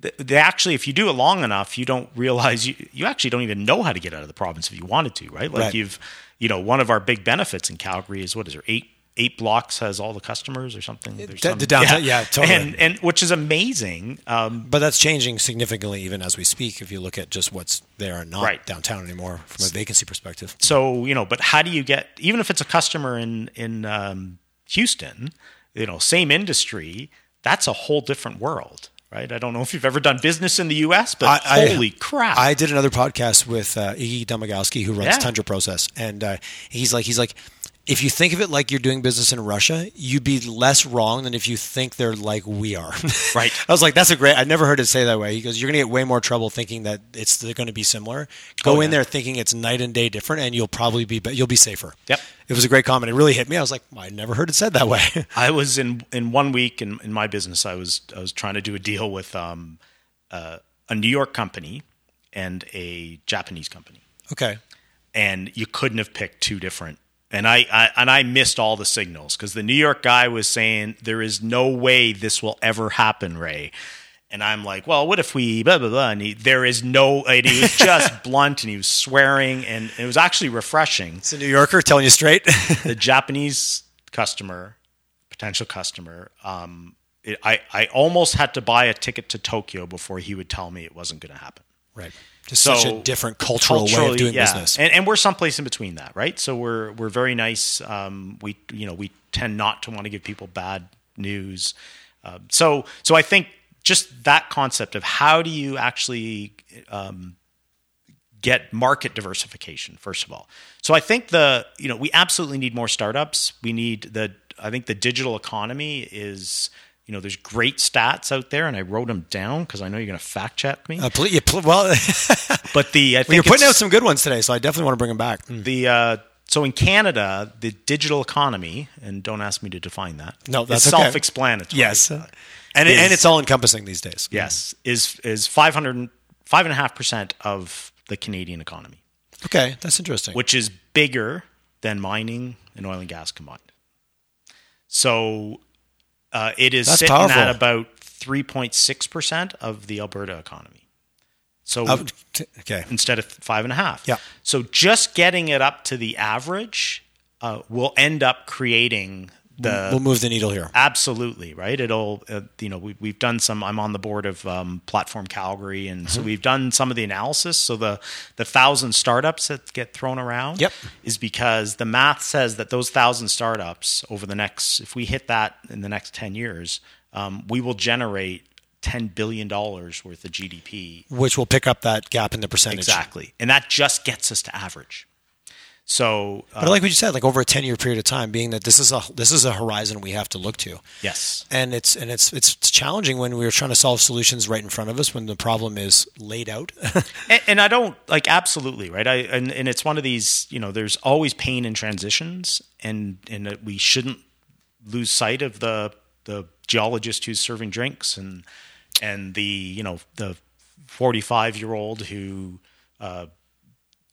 th- they actually, if you do it long enough, you don't realize you you actually don't even know how to get out of the province if you wanted to, right? Like Right. you've, you know, one of our big benefits in Calgary is what is there eight eight blocks has all the customers or something. There's the- the downtown- yeah, totally. and and which is amazing. Um, But that's changing significantly even as we speak. If you look at just what's there and not Right. downtown anymore from a vacancy perspective. so you know, but how do you get even if it's a customer in in um, Houston, you know, same industry, that's a whole different world. Right, I don't know if you've ever done business in the U.S., but I- I- holy crap! I did another podcast with uh, Iggy Domagalski, who runs Yeah. Tundra Process, and uh, he's like, he's like, if you think of it like you're doing business in Russia, you'd be less wrong than if you think they're like we are. Right. I was like, that's a great. I've never heard it say that way. He goes, you're going to get way more trouble thinking that it's they're going to be similar. Go Oh, in yeah. there thinking it's night and day different, and you'll probably be you'll be safer. Yep. It was a great comment. It really hit me. I was like, I never heard it said that way. I was in in one week in, in my business. I was I was trying to do a deal with um, uh, a New York company and a Japanese company, okay. and you couldn't have picked two different. And I, I and I missed all the signals because the New York guy was saying there is no way this will ever happen, Ray. And I'm like, well, what if we blah blah blah? And he, there is no. And he was just blunt, and he was swearing, and it was actually refreshing. It's a New Yorker telling you straight. the Japanese customer, potential customer, um, it, I I almost had to buy a ticket to Tokyo before he would tell me it wasn't going to happen. right. Just such a different cultural way of doing yeah. business. And, and we're someplace in between that, right? So we're we're very nice. Um, we you know we tend not to want to give people bad news. Um, so so I think just that concept of how do you actually um, get market diversification first of all. So I think the you know we absolutely need more startups. We need the I think the digital economy is you know there's great stats out there and I wrote them down because I know you're going to fact check me. Uh, pl- well, but the I think you're putting out some good ones today, so I definitely want to bring them back. the uh, so in Canada, the digital economy, and don't ask me to define that. No, that's okay. self-explanatory. Yes, Uh, and is- and it's all encompassing these days. yes, is is five hundred five and a half percent of the Canadian economy, Okay, that's interesting. which is bigger than mining and oil and gas combined. So uh, it is That's sitting powerful. at about three point six percent of the Alberta economy. So Uh, t- okay, instead of five and a half. Yeah. So just getting it up to the average uh, will end up creating the we'll move the needle here. absolutely right. It'll uh, you know we, we've done some. I'm on the board of um, Platform Calgary, and Mm-hmm. so we've done some of the analysis. So the the thousand startups that get thrown around Yep. is because the math says that those thousand startups over the next if we hit that in the next ten years, um, we will generate. $10 billion worth of GDP Which will pick up that gap in the percentage. Exactly. And that just gets us to average. So, uh, But like what you said, like over a ten year period of time, being that this is a this is a horizon we have to look to. yes. and it's and it's it's challenging when we're trying to solve solutions right in front of us when the problem is laid out. And, and I don't like absolutely, right? I and, and it's one of these, you know, there's always pain in transitions and and that we shouldn't lose sight of the the geologist who's serving drinks and and the, you know, the 45-year-old who uh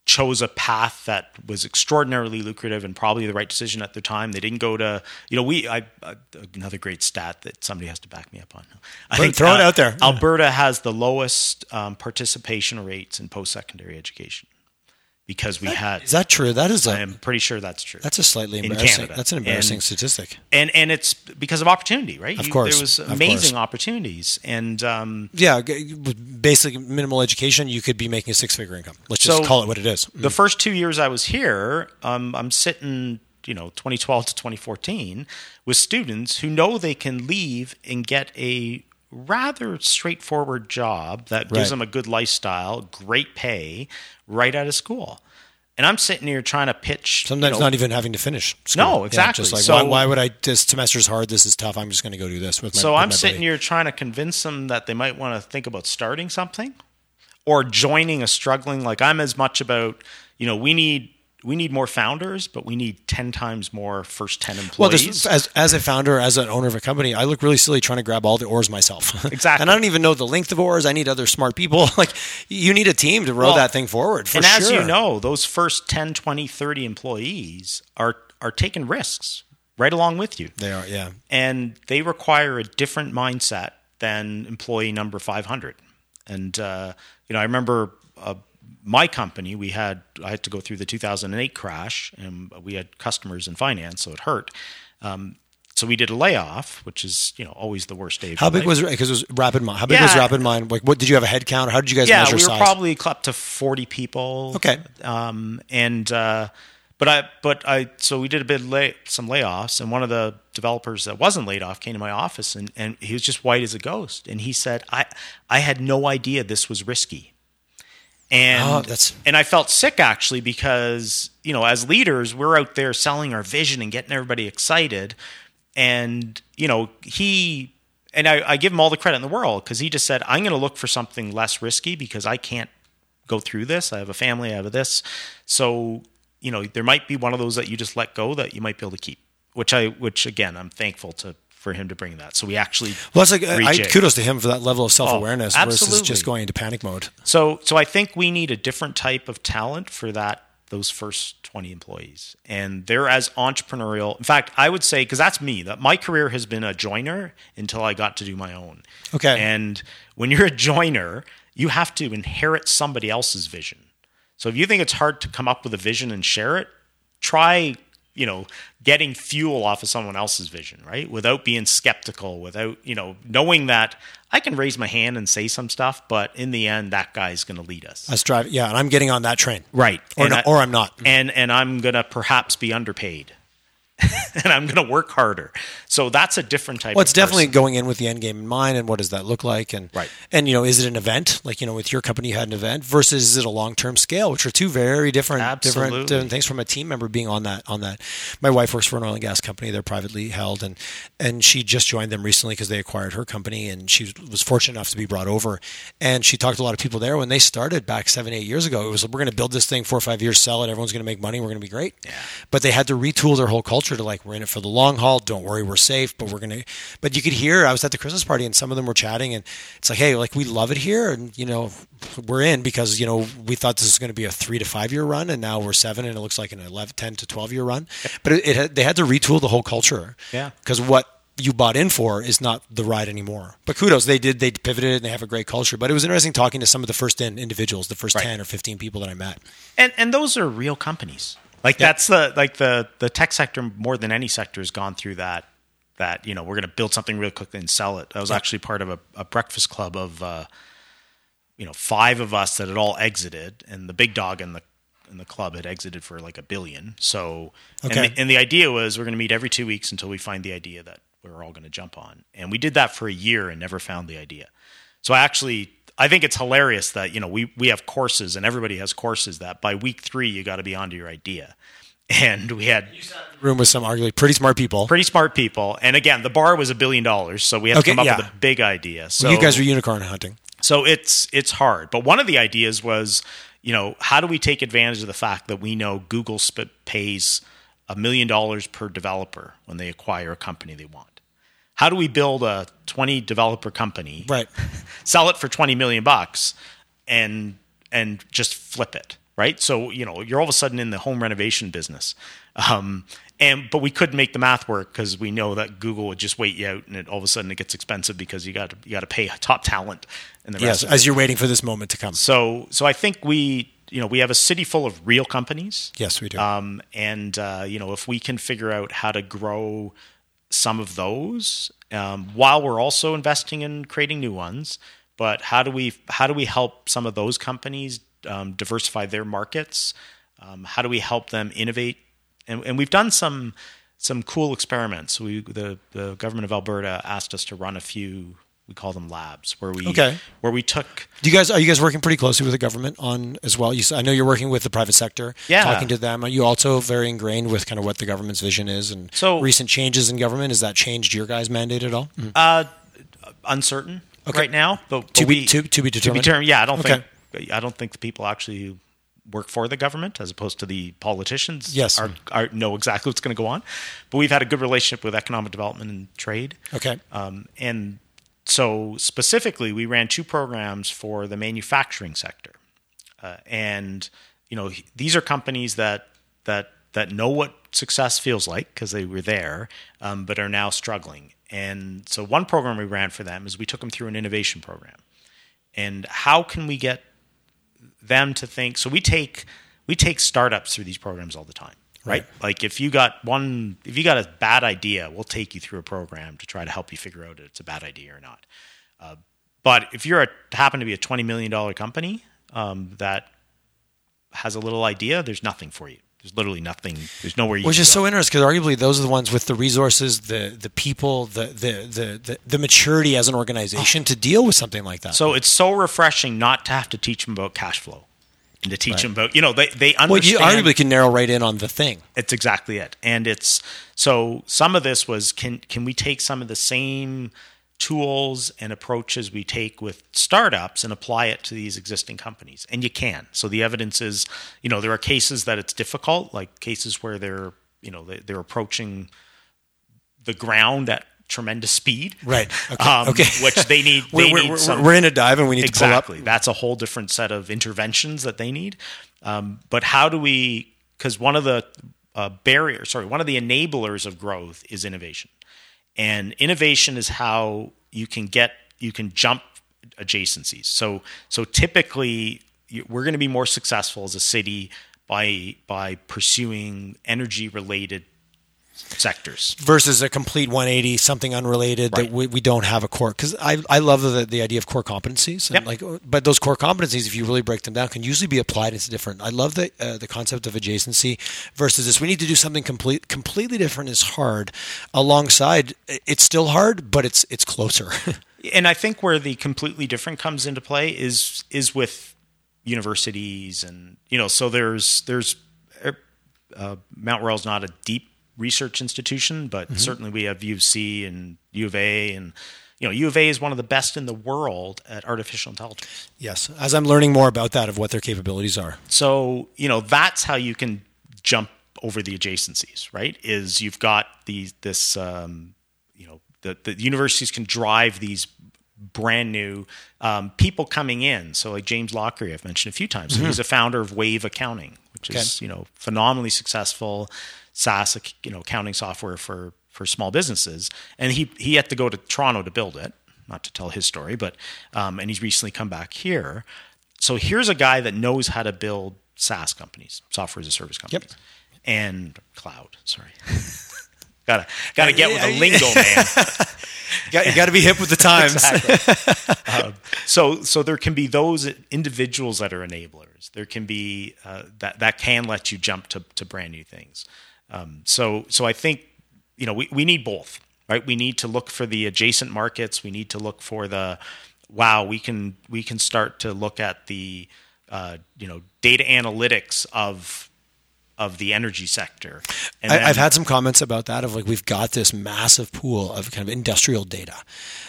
chose a path that was extraordinarily lucrative and probably the right decision at the time. They didn't go to, you know, we, I, I another great stat that somebody has to back me up on. I Put- throw it out there. Alberta has the lowest um, participation rates in post-secondary education because we had, is that true? That is a I'm pretty sure that's true. that's a slightly in embarrassing. Canada. That's an embarrassing And- statistic. and, and it's because of opportunity, right? Of You- course, There was amazing opportunities. And, um, Yeah, g- with basic minimal education, you could be making a six figure income. Let's just call it what it is. the first two years I was here, um, I'm sitting, you know, 2012 to 2014 with students who know they can leave and get a rather straightforward job that Right. gives them a good lifestyle, great pay, right out of school. And I'm sitting here trying to pitch. you Sometimes know, not even having to finish. School. No, Yeah, exactly. just like So- why, why would I? This semester's hard. This is tough. I'm just going to go do this with my. So I'm my sitting buddy. here trying to convince them that they might want to think about starting something or joining a struggling like I'm as much about, you know, we need we need more founders, but we need 10 times more first 10 Well, employees. there's, as as a founder, as an owner of a company, I look really silly trying to grab all the oars myself. Exactly. and I don't even know the length of oars. I need other smart people. like you need a team to row Well, that thing forward. For and sure. as you know, those first 10, 20, 30 employees are are taking risks right along with you. they are. Yeah. and they require a different mindset than employee number 500 and uh, you know i remember uh, my company we had i had to go through the 2008 crash and we had customers in finance so it hurt um, so we did a layoff which is you know always the worst day of How big life. was because it was RapidMind? How big was Yeah. Rapid Mind? Like, what did you have a head count? How did you guys yeah measure we were size? probably up to 40 people Okay. um, and uh, but I but I so we did a bit lay some layoffs, and one of the developers that wasn't laid off came to my office, and, and he was just white as a ghost, and he said, "I I had no idea this was risky." And Oh, that's- and I felt sick actually because you know as leaders we're out there selling our vision and getting everybody excited, and you know he and I, I give him all the credit in the world because he just said I'm going to look for something less risky because I can't go through this. I have a family. I have this. So, you know, there might be one of those that you just let go that you might be able to keep, which I, which again, I'm thankful to, for him to bring that. So we actually, Well, that's like uh, I, kudos to him for that level of oh, self awareness versus just going into panic mode. so, so I think we need a different type of talent for that, those first 20 employees and they're as entrepreneurial in fact i would say because that's me that my career has been a joiner until i got to do my own Okay. and when you're a joiner you have to inherit somebody else's vision so if you think it's hard to come up with a vision and share it try you know getting fuel off of someone else's vision right? Without being skeptical without you know knowing that i can raise my hand and say some stuff but in the end that guy's going to lead us. Us drive, yeah, and I'm getting on that train. right. Or no- I- or I'm not. and and i'm going to perhaps be underpaid and i'm going to work harder so that's a different type Well, of it's definitely going in with the end game in mind, and what does that look like, and Right. and you know, is it an event like you know, with your company, you had an event versus is it a long term scale, which are two very different, different, different things from a team member being on that on that. My wife works for an oil and gas company; they're privately held, and and she just joined them recently because they acquired her company, and she was fortunate enough to be brought over, and she talked to a lot of people there when they started back seven, eight years ago. It was we're going to build this thing four or five years, sell it, everyone's going to make money, we're going to be great. Yeah. But they had to retool their whole culture to like we're in it for the long haul. Don't worry, we're safe. But we're gonna. But you could hear I was at the Christmas party and some of them were chatting and it's like, hey, like we love it here and you know we're in because you know we thought this was going to be a three to five year run and now we're seven and it looks like an 11, 10 to twelve year run. But it, it had, they had to retool the whole culture. Yeah. Because what you bought in for is not the ride anymore. But kudos, they did. They pivoted and they have a great culture. But it was interesting talking to some of the first in individuals, the first Right. ten or fifteen people that I met. and and those are real companies like Yeah. that's the like the the tech sector more than any sector has gone through that that you know we're going to build something real quickly and sell it. I was actually part of a, a breakfast club of uh you know five of us that had all exited and the big dog in the in the club had exited for like a billion. So Okay. and, the, and the idea was we're going to meet every two weeks until we find the idea that we're all going to jump on. And we did that for a year and never found the idea. So I actually I think it's hilarious that you know we we have courses and everybody has courses that by week three you got to be onto your idea, and we had Room with some arguably pretty smart people. pretty smart people. And again, the bar was a billion dollars, so we had Okay, to come up yeah. with a big idea. So you guys are unicorn hunting. so it's it's hard. But one of the ideas was, you know, how do we take advantage of the fact that we know Google sp- pays a million dollars per developer when they acquire a company they want? How do we build a 20 developer company, Right. sell it for 20 million bucks and and just flip it, right? So, you know, you're all of a sudden in the home renovation business. Um, and but we couldn't make the math work because we know that Google would just wait you out, and it, all of a sudden it gets expensive because you got to you got to pay top talent and the Yes, rest. of as you're waiting for this moment to come. So so I think we you know we have a city full of real companies. Yes, we do. Um, and uh, you know if we can figure out how to grow some of those um, while we're also investing in creating new ones, but how do we how do we help some of those companies um, diversify their markets? Um, how do we help them innovate? And, and we've done some some cool experiments. We the the government of Alberta asked us to run a few. We call them labs, where we Okay. where we took Do you guys are you guys working pretty closely with the government on as well? You, I know you're working with the private sector, Yeah. talking to them. Are you also very ingrained with kind of what the government's vision is and So- recent changes in government? Has that changed your guys' mandate at all? Uh, uncertain Okay. right now, but, To but be- we, to- to be determined? determined. Yeah, I don't Okay. think I don't think the people actually who work for the government, as opposed to the politicians, Yes. are, are know exactly what's going to go on. But we've had a good relationship with economic development and trade. Okay. Um, and so specifically, we ran two programs for the manufacturing sector, uh, and you know these are companies that that that know what success feels like because they were there, um, but are now struggling. And so one program we ran for them is we took them through an innovation program, and how can we get them to think? So we take we take startups through these programs all the time right? Like if you got one, if you got a bad idea, we'll take you through a program to try to help you figure out if it's a bad idea or not. Uh, but if you're a happen to be a twenty million dollar company um, that has a little idea, there's nothing for you. There's literally nothing. There's nowhere you. Which is go. so interesting because arguably those are the ones with the resources, the the people, the the the the, the maturity as an organization to deal with something like that. So it's so refreshing not to have to teach them about cash flow and to teach them about you know they they understand. well, you arguably can narrow right in on the thing. It's exactly it. And it's so some of this was can can we take some of the same tools and approaches we take with startups and apply it to these existing companies? And you can. So the evidence is, you know, there are cases that it's difficult, like cases where they're, you know, they're approaching the ground at tremendous speed, Right. Okay. Um, Okay. which they need. We're, They we're, need we're- some, we're in a dive and we need exactly. to pull up. That's a whole different set of interventions that they need. Um, but how do we? Because one of the uh, barriers, sorry, one of the enablers of growth is innovation, and innovation is how you can get you can jump adjacencies. So so typically we're going to be more successful as a city by by pursuing energy related sectors. versus a complete 180 something unrelated Right. that we, we don't have a core because I, I love the, the idea of core competencies and Yep. like but those core competencies if you really break them down can usually be applied into different I love the uh, the concept of adjacency versus this we need to do something complete completely different is hard alongside it's still hard but it's it's closer and I think where the completely different comes into play is is with universities and you know so there's there's uh, Mount Royal is not a deep research institution, but certainly we have U of C and U of A and you know U of A is one of the best in the world at artificial intelligence. yes as I'm learning more about that of what their capabilities are So you know that's how you can jump over the adjacencies, right? Is you've got these this um, you know the the universities can drive these brand new um, people coming in. So like James Lochrie, I've mentioned a few times. He's a founder of Wave Accounting, which is you know phenomenally successful SaaS you know accounting software for for small businesses. And he he had to go to Toronto to build it. Not to tell his story, but um, and he's recently come back here. So here's a guy that knows how to build SaaS companies, software as a service companies, and cloud. Sorry, gotta gotta get with the lingo, man. you got to be hip with the times um, so so there can be those individuals that are enablers. There can be uh, that that can let you jump to to brand new things. Um, so so I think you know we, we need both, right? We need to look for the adjacent markets. We need to look for the wow. We can we can start to look at the uh, you know data analytics of of the energy sector. And I, I've had some comments about that of like we've got this massive pool of kind of industrial data.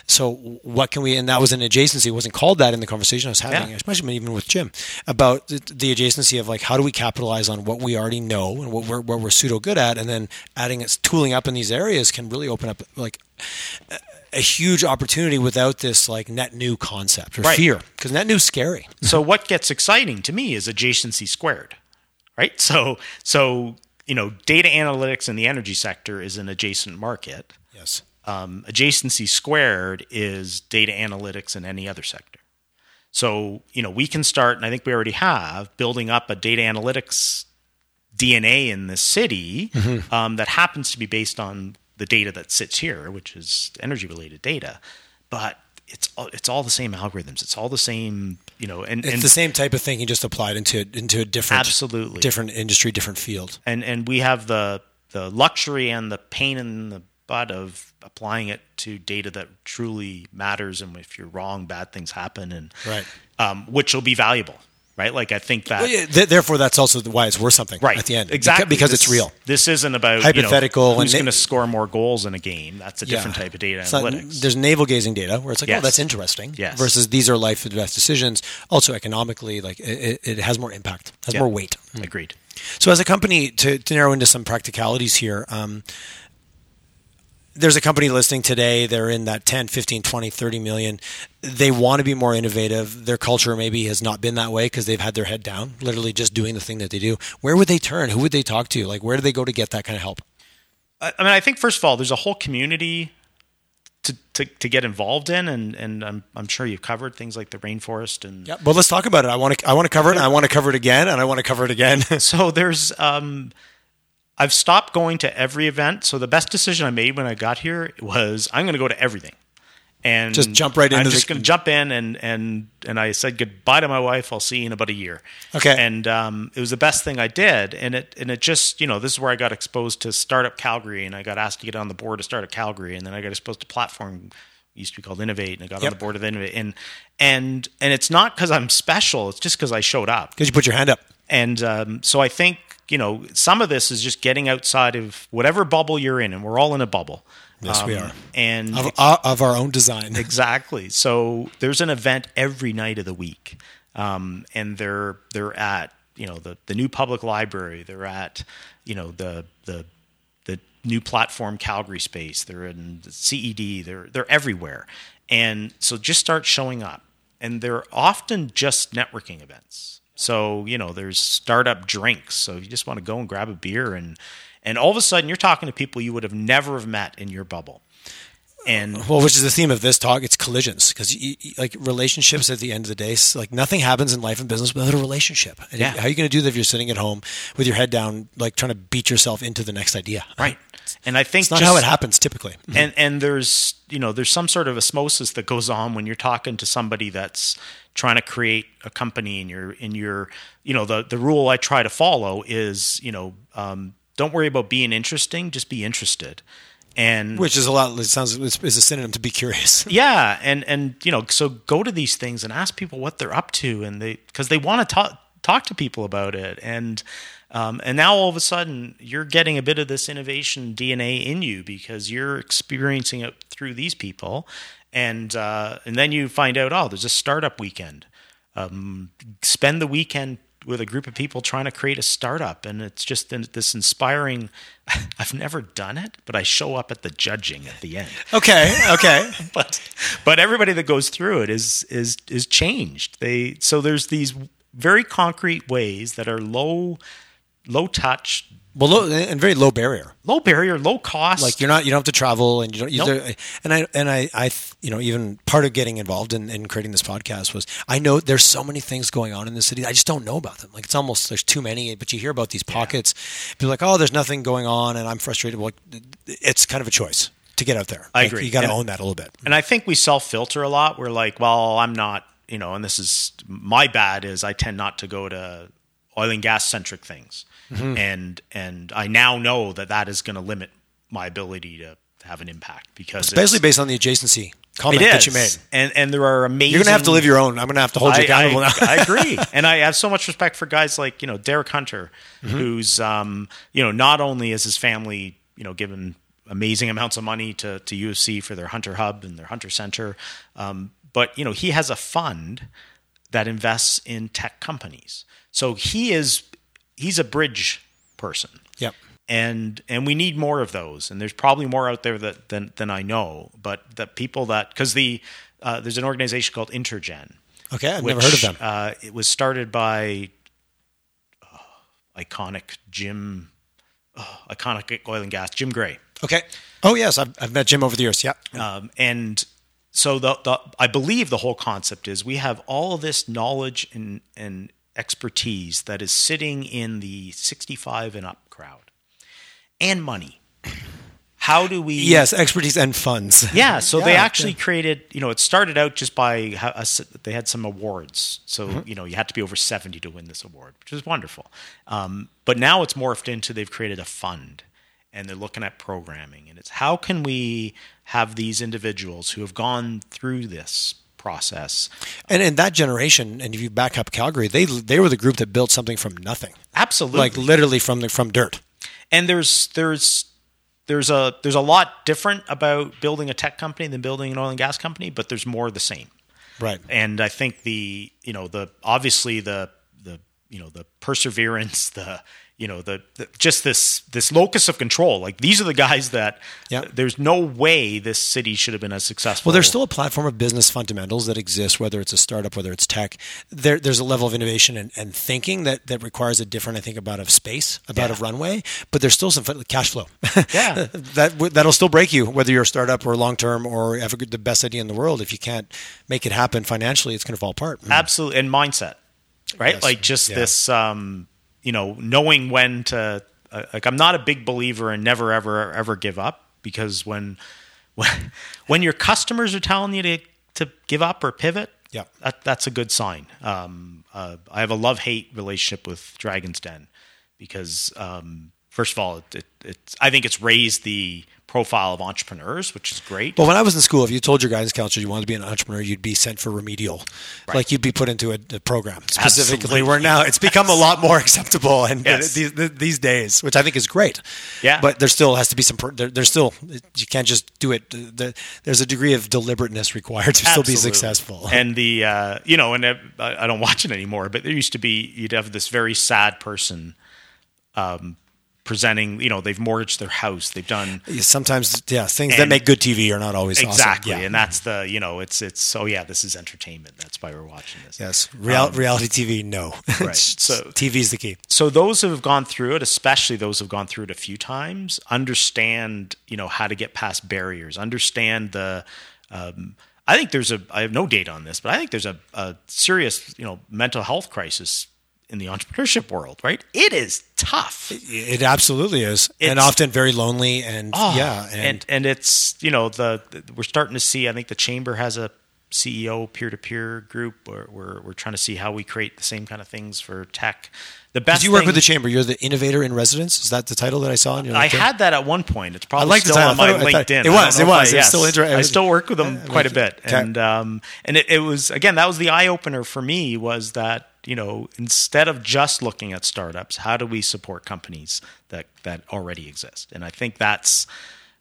So what can we? And that was an adjacency. It wasn't called that in the conversation I was having, Yeah. especially even with Jim about the, the adjacency of like how do we capitalize on what we already know and what we're what we're pseudo good at, and then adding it, tooling up in these areas can really open up like a, a huge opportunity without this like net new concept or Right. fear because net new is scary. so what gets exciting to me is adjacency squared right? So so you know data analytics in the energy sector is an adjacent market. Yes. um, adjacency squared is data analytics in any other sector. So you know we can start and i think we already have building up a data analytics dna in the city um, that happens to be based on the data that sits here which is energy related data. But it's all, it's all the same algorithms it's all the same you know and, It's and the same type of thinking, just applied into into a different, Absolutely. different industry, different field. and and we have the the luxury and the pain in the butt of applying it to data that truly matters and if you're wrong bad things happen and Right. um, which will be valuable right like i think that Well, yeah, th- therefore, that's also why it's worth something right at the end. exactly because This- it's real. this isn't about Hypothetical you know, who's going to score more goals in a game that's a different Yeah. type of data It's not- analytics there's navel gazing data where it's like, oh, that's interesting. Yes. Versus these are life and death decisions. Also, economically, like it, it has more impact, has Yeah. more weight. agreed So, as a company, to, to narrow into some practicalities here, um, there's a company listing today. They're in that 10, 15, 20, 30 million. They want to be more innovative. Their culture maybe has not been that way because they've had their head down, literally just doing the thing that they do. Where would they turn? Who would they talk to? Like, where do they go to get that kind of help? I mean, I think first of all, there's a whole community to, to, to get involved in, and, and I'm, I'm sure you've covered things like the rainforest and Yeah, but let's talk about it. I want to. I want to cover it. And I want to cover it again, and I want to cover it again. so there's um I've stopped going to every event. So the best decision I made when I got here was I'm going to go to everything. And Just jump right I'm into just the- going to jump in and and and I said goodbye to my wife. I'll see you in about a year. Okay. And um, it was the best thing I did. And it and it just you know this is where I got exposed to Startup Calgary, and I got asked to get on the board of Startup Calgary, and then I got exposed to Platform. it Used to be called Innovate, and I got Yep. on the board of Innovate, and and and it's not because I'm special. It's just because I showed up Because you put your hand up. and um, so I think you know some of this is just getting outside of whatever bubble you're in, and we're all in a bubble. Yes, we Um, are. And Of, uh, of our own design. exactly, so there's an event every night of the week, um, and they're they're at you know the the new public library. They're at you know the the the new platform Calgary space. They're in the CED. They're they're everywhere, and so just start showing up. And they're often just networking events. So you know, there's startup drinks. So you just want to go and grab a beer, and and all of a sudden you're talking to people you would have never have met in your bubble. And well, which is the theme of this talk, it's collisions because like relationships at the end of the day, like nothing happens in life and business without a relationship. And Yeah. how are you going to do that if you're sitting at home with your head down, like trying to beat yourself into the next idea? right, and I think It's not just- how it happens typically. and and there's you know there's some sort of osmosis that goes on when you're talking to somebody that's trying to create a company in your in your you know the the rule I try to follow is you know um, don't worry about being interesting just be interested and Which is a lot. It sounds is a synonym to be curious. yeah and and you know so go to these things and ask people what they're up to and they because they want to talk talk to people about it and um, and now all of a sudden you're getting a bit of this innovation DNA in you because you're experiencing it through these people and uh, and then you find out oh there's a startup weekend um, spend the weekend with a group of people trying to create a startup and it's just this inspiring i've never done it but i show up at the judging at the end Okay, okay. but but everybody that goes through it is is is changed. They so there's these very concrete ways that are low low touch, Well, low, and very low barrier. low barrier, low cost. Like you're not, you don't have to travel, and you don't. You Nope. and I, and I, I, you know, even part of getting involved in, in creating this podcast was I know there's so many things going on in the city. I just don't know about them. Like it's almost there's too many. But you hear about these pockets. People are like, oh, there's nothing going on, and I'm frustrated. Well, it's kind of a choice to get out there. I Like, agree. You got to own that a little bit. and I think we self filter a lot. We're like, well, I'm not, you know, and this is my bad is I tend not to go to oil and gas centric things, Mm-hmm. and and I now know that that is going to limit my ability to have an impact because Especially based on the adjacency comment that you made. and and there are amazing. You're gonna have to live your own. I'm gonna have to hold you accountable I, now. I agree, and I have so much respect for guys like you know Derek Hunter, Mm-hmm. who's um, you know not only is his family you know given amazing amounts of money to to U of C for their Hunter Hub and their Hunter Center, um, but you know he has a fund that invests in tech companies. So he is he's a bridge person Yep. and and we need more of those and there's probably more out there that than than I know but the people that because the uh, there's an organization called Intergen Okay, I've which, never heard of them. uh, it was started by uh, iconic Jim uh, iconic oil and gas Jim Gray Okay. Oh yes, I've, I've met Jim over the years. Yeah. um, and so the, the I believe the whole concept is we have all this knowledge and and expertise that is sitting in the 65 and up crowd and money. How do we Yes, expertise and funds. yeah, so they Yeah, actually created, you know, it started out just by they had some awards. So, Mm-hmm. you know, you had to be over 70 to win this award, which is wonderful. Um, but now it's morphed into they've created a fund and they're looking at programming. And it's how can we have these individuals who have gone through this process? And in that generation, and if you back up Calgary, they they were the group that built something from nothing, Absolutely. like literally from the from dirt. and there's there's there's a there's a lot different about building a tech company than building an oil and gas company, but there's more of the same. Right. and I think the you know the obviously the the you know the perseverance the you know the, the just this this locus of control like these are the guys that Yeah. there's no way this city should have been as successful Well, there's still a platform of business fundamentals that exists, whether it's a startup, whether it's tech. There, there's a level of innovation and, and thinking that, that requires a different, I think, about of space, about Yeah. of runway. But there's still some cash flow. Yeah. that that'll still break you, whether you're a startup or long term or have a good, the best idea in the world. If you can't make it happen financially, it's going to fall apart. absolutely and mindset right Yes. like just Yeah. this um you know knowing when to uh, like I'm not a big believer in never ever ever give up because when when when your customers are telling you to to give up or pivot Yeah. that, that's a good sign um uh, I have a love hate relationship with Dragon's Den because um first of all it, it, it's I think it's raised the profile of entrepreneurs which is great Well, when I was in school, if you told your guidance counselor you wanted to be an entrepreneur, you'd be sent for remedial, like you'd be put into a, a program specifically. Absolutely. Where now it's become a lot more acceptable, and Yes. these, these days, which I think is great. Yeah. but there still has to be some. There, there's still you can't just do it. There's a degree of deliberateness required to still be successful. And the uh, you know, and uh, I I don't watch it anymore, but there used to be you'd have this very sad person, um, presenting. You know, they've mortgaged their house. They've done Sometimes, yeah, things that make good TV are not always awesome. exactly, Yeah. and that's the you know, it's it's oh yeah, this is entertainment. That's why we're watching this. yes, Real, reality TV, no. Um, Right. So- TV is the key. so those who have gone through it, especially those who have gone through it a few times, understand you know how to get past barriers. Understand the. Um, I think there's a. I have no data on this, but I think there's a, a serious you know mental health crisis in the entrepreneurship world. Right? It is tough. It absolutely is, and often very lonely. And Oh, yeah, and, and and it's you know the, the- we're starting to see. I think the chamber has a CEO peer to peer group. Where we're we're trying to see how we create the same kind of things for tech. The best. Did you work thing- with the chamber? You're the innovator in residence. Is that the title that I saw on your? I had that at one point. It's probably like the still on my I thought- LinkedIn. it was, it I- was. It was still inter- I still work with them quite a bit, okay. and um, and it, it was again that was the eye opener for me was that you know instead of just looking at startups, how do we support companies that that already exist? And I think that's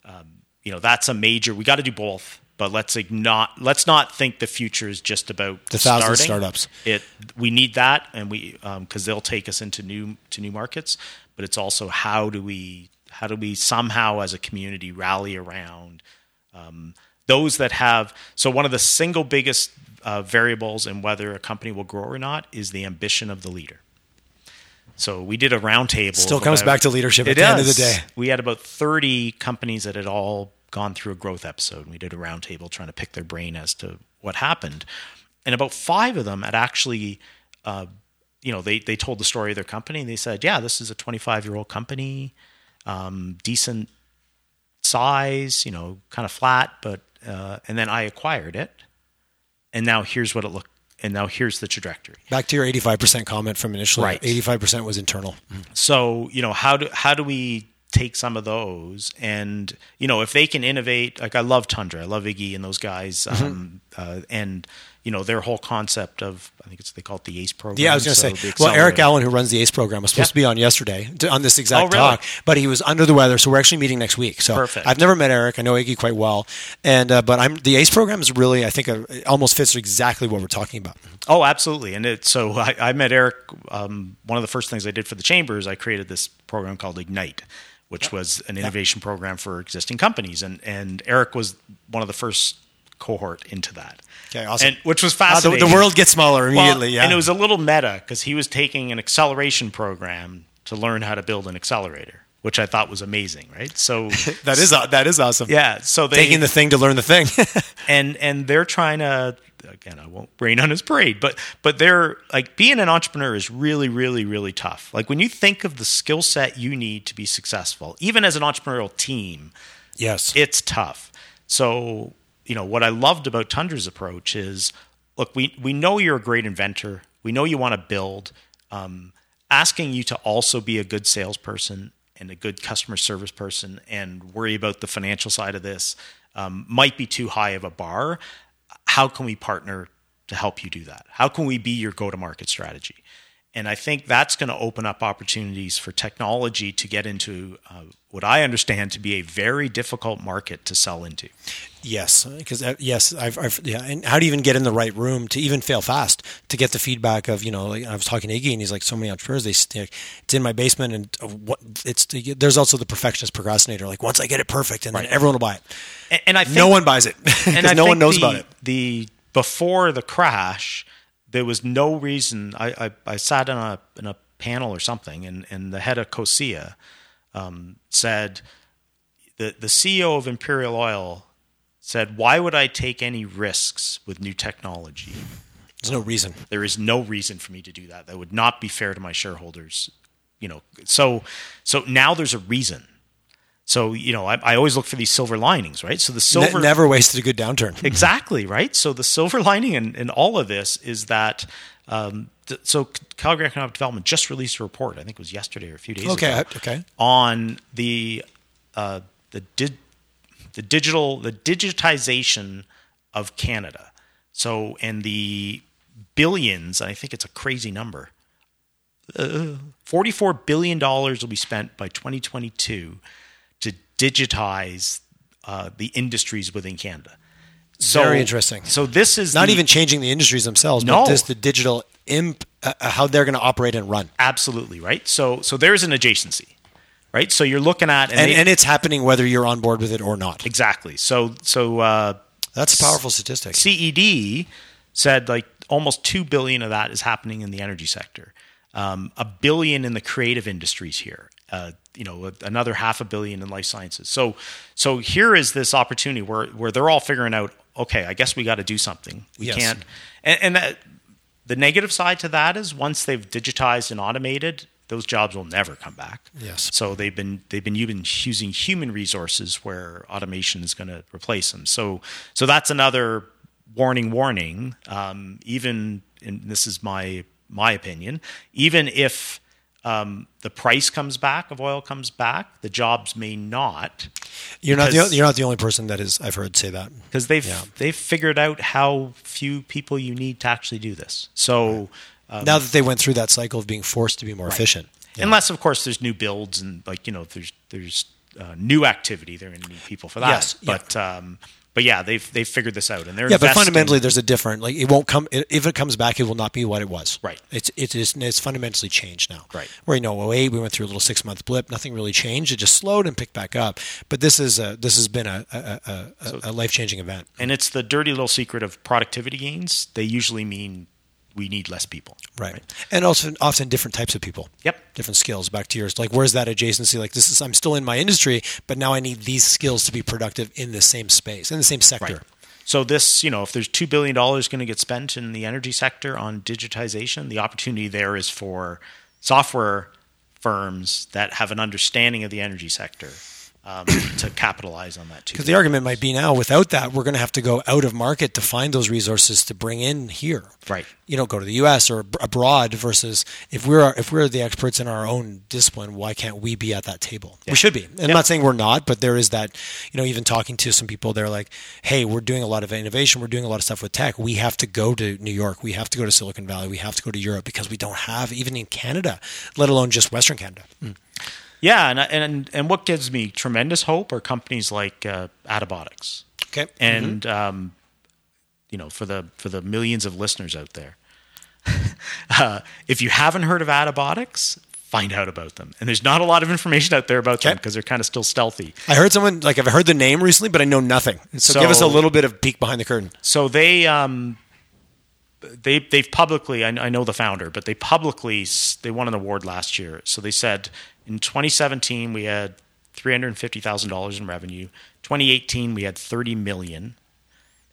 um, you know that's a major. We got to do both. But let's not let's not think the future is just about The thousand starting. startups. It we need that, and we because they'll take us into new to new markets. But it's also how do we how do we somehow as a community rally around um, those that have. So one of the single biggest uh, variables in whether a company will grow or not is the ambition of the leader. So we did a roundtable. Still comes about- back to leadership at the end of the day. We had about thirty companies that had all gone through a growth episode. We did a roundtable trying to pick their brain as to what happened, and about five of them had actually, uh, you know, they they told the story of their company. and They said, "Yeah, this is a 25 year old company, um, decent size, you know, kind of flat, but uh, and then I acquired it, and now here's what it looked, and now here's the trajectory." Back to your 85% comment from initially. Right. 85% was internal. So you know how do how do we take some of those and you know if they can innovate like I love Tundra I love Iggy and those guys Mm-hmm. um, uh, and you know their whole concept of I think it's they call it the ACE program Yeah, I was going to so say. Well, Eric. Allen, who runs the ACE program, was supposed Yeah. to be on yesterday to, on this exact Oh, really? talk, but he was under the weather, so we're actually meeting next week. So Perfect. I've never met Eric. I know Iggy quite well, and uh, but I'm the ACE program is really, I think, almost fits exactly what we're talking about. Oh, absolutely. And it, so I, I met Eric. Um, one of the first things I did for the chamber is I created this program called Ignite, which was an innovation program for existing companies. And, and Eric was one of the first cohort into that. Okay, awesome. And, which was Uh, the, fascinating. the world gets smaller immediately. Well, yeah, And it was a little meta because he was taking an acceleration program to learn how to build an accelerator, which I thought was amazing, right? So that is that is awesome. yeah, so they taking the thing to learn the thing. and and they're trying to again I won't rain on his parade, but but they're like being an entrepreneur is really really really tough. Like when you think of the skill set you need to be successful, even as an entrepreneurial team, yes, it's tough. So, you know, what I loved about Tundra's approach is look, we, we know you're a great inventor. We know you want to build. Um, asking you to also be a good salesperson and a good customer service person and worry about the financial side of this um, might be too high of a bar. How can we partner to help you do that? How can we be your go to market strategy? And I think that's going to open up opportunities for technology to get into uh, what I understand to be a very difficult market to sell into. Yes, because uh, yes, I've, I've yeah. And how do you even get in the right room to even fail fast to get the feedback of you know? Like I was talking to Iggy, and he's like, so many entrepreneurs, they stick. it's in my basement, and uh, what it's there's also the perfectionist procrastinator. Like once I get it perfect, and then everyone will buy it. And, and I think, no one buys it and no one knows the, about it. The before the crash, there was no reason. I, I, I sat in a in a panel or something, and, and the head of COSIA um, said the the CEO of Imperial Oil said, "Why would I take any risks with new technology? There's no reason. There is no reason for me to do that. That would not be fair to my shareholders." You know, so so now there's a reason. So you know, I, I always look for these silver linings, right? So the Ne- silver never wasted a good downturn. Exactly right. So the silver lining in, in all of this is that. Um, th- so Calgary Economic Development just released a report. I think it was yesterday or a few days Okay, ago. okay. Okay. On the uh, the di- the digital the digitization of Canada. So and the billions. I think it's a crazy number. Uh, Forty-four billion dollars will be spent by 2022 to digitize uh, the industries within Canada. So, Very interesting. So this is Not the- even changing the industries themselves, No. but just the digital imp, uh, how they're going to operate and run. absolutely right. So so there's an adjacency, right? So you're looking at and, and, and it's happening whether you're on board with it or not. Exactly. So so uh, that's a powerful statistic. CED said like almost two billion of that is happening in the energy sector, um, a billion in the creative industries here. Uh, you know, another half a billion in life sciences. So, so here is this opportunity where where they're all figuring out. Okay, I guess we got to do something. We yes. can't. And, and that, the negative side to that is once they've digitized and automated, those jobs will never come back. Yes. So they've been they've been using human resources where automation is going to replace them. So so that's another warning. Warning. Um, even and this is my my opinion. Even if um, the price comes back of oil comes back, the jobs may not. You're not the, you're not the only person that is I've heard say that because they've yeah. they've figured out how few people you need to actually do this. So. Right um, now that they went through that cycle of being forced to be more right. efficient. Yeah. Unless, of course, there's new builds and like you know, there's there's uh, new activity. They're going to need people for that. Yes, but yeah. um, but yeah, they've they've figured this out, and they're yeah. But fundamentally, there's a different like it won't come if it comes back, it will not be what it was. Right. It's it is it's fundamentally changed now. Right. Where you oh know 08, we went through a little six month blip, nothing really changed. It just slowed and picked back up. But this is a this has been a a, a, so, a life changing event. And it's the dirty little secret of productivity gains. They usually mean we need less people. Right. right. And also often different types of people. Yep. Different skills. Back to yours. Like where's that adjacency? Like this is I'm still in my industry, but now I need these skills to be productive in the same space, in the same sector. Right. So this, you know, if there's two billion dollars going to get spent in the energy sector on digitization, the opportunity there is for software firms that have an understanding of the energy sector um, to capitalize on that too. Because the argument might be now, without that, we're going to have to go out of market to find those resources to bring in here. Right. You know, go to the U.S. or abroad. Versus if we're if we're the experts in our own discipline, why can't we be at that table? Yeah. We should be. And yep. I'm not saying we're not, but there is that. You know, even talking to some people, they're like, "Hey, we're doing a lot of innovation. We're doing a lot of stuff with tech. We have to go to New York. We have to go to Silicon Valley. We have to go to Europe because we don't have even in Canada, let alone just Western Canada." Mm. Yeah, and and and what gives me tremendous hope are companies like uh, Attabotics. Okay, and mm-hmm. um, you know, for the for the millions of listeners out there, uh, if you haven't heard of Attabotics, find out about them. And there's not a lot of information out there about okay. them because they're kind of still stealthy. I heard someone like I've heard the name recently, but I know nothing. So, so give us a little bit of peek behind the curtain. So they um, they they've publicly I, I know the founder, but they publicly they won an award last year. So they said in 2017, we had $350,000 in revenue. 2018, we had 30 million.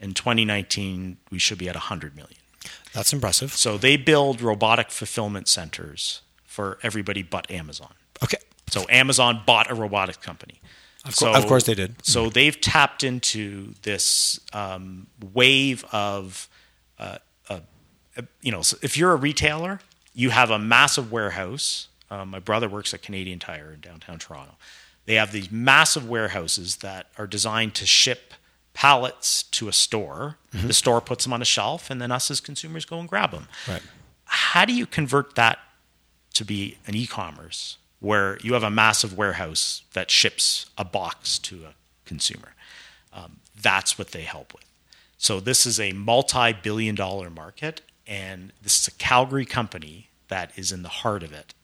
In 2019, we should be at 100 million. That's impressive. So they build robotic fulfillment centers for everybody but Amazon. Okay. So Amazon bought a robotic company. Of, so, of course they did. So they've tapped into this um, wave of, uh, uh, you know, if you're a retailer, you have a massive warehouse um, my brother works at Canadian Tire in downtown Toronto. They have these massive warehouses that are designed to ship pallets to a store. Mm-hmm. The store puts them on a shelf, and then us as consumers go and grab them. Right. How do you convert that to be an e-commerce where you have a massive warehouse that ships a box to a consumer? Um, that's what they help with. So this is a multi-billion-dollar market, and this is a Calgary company that is in the heart of it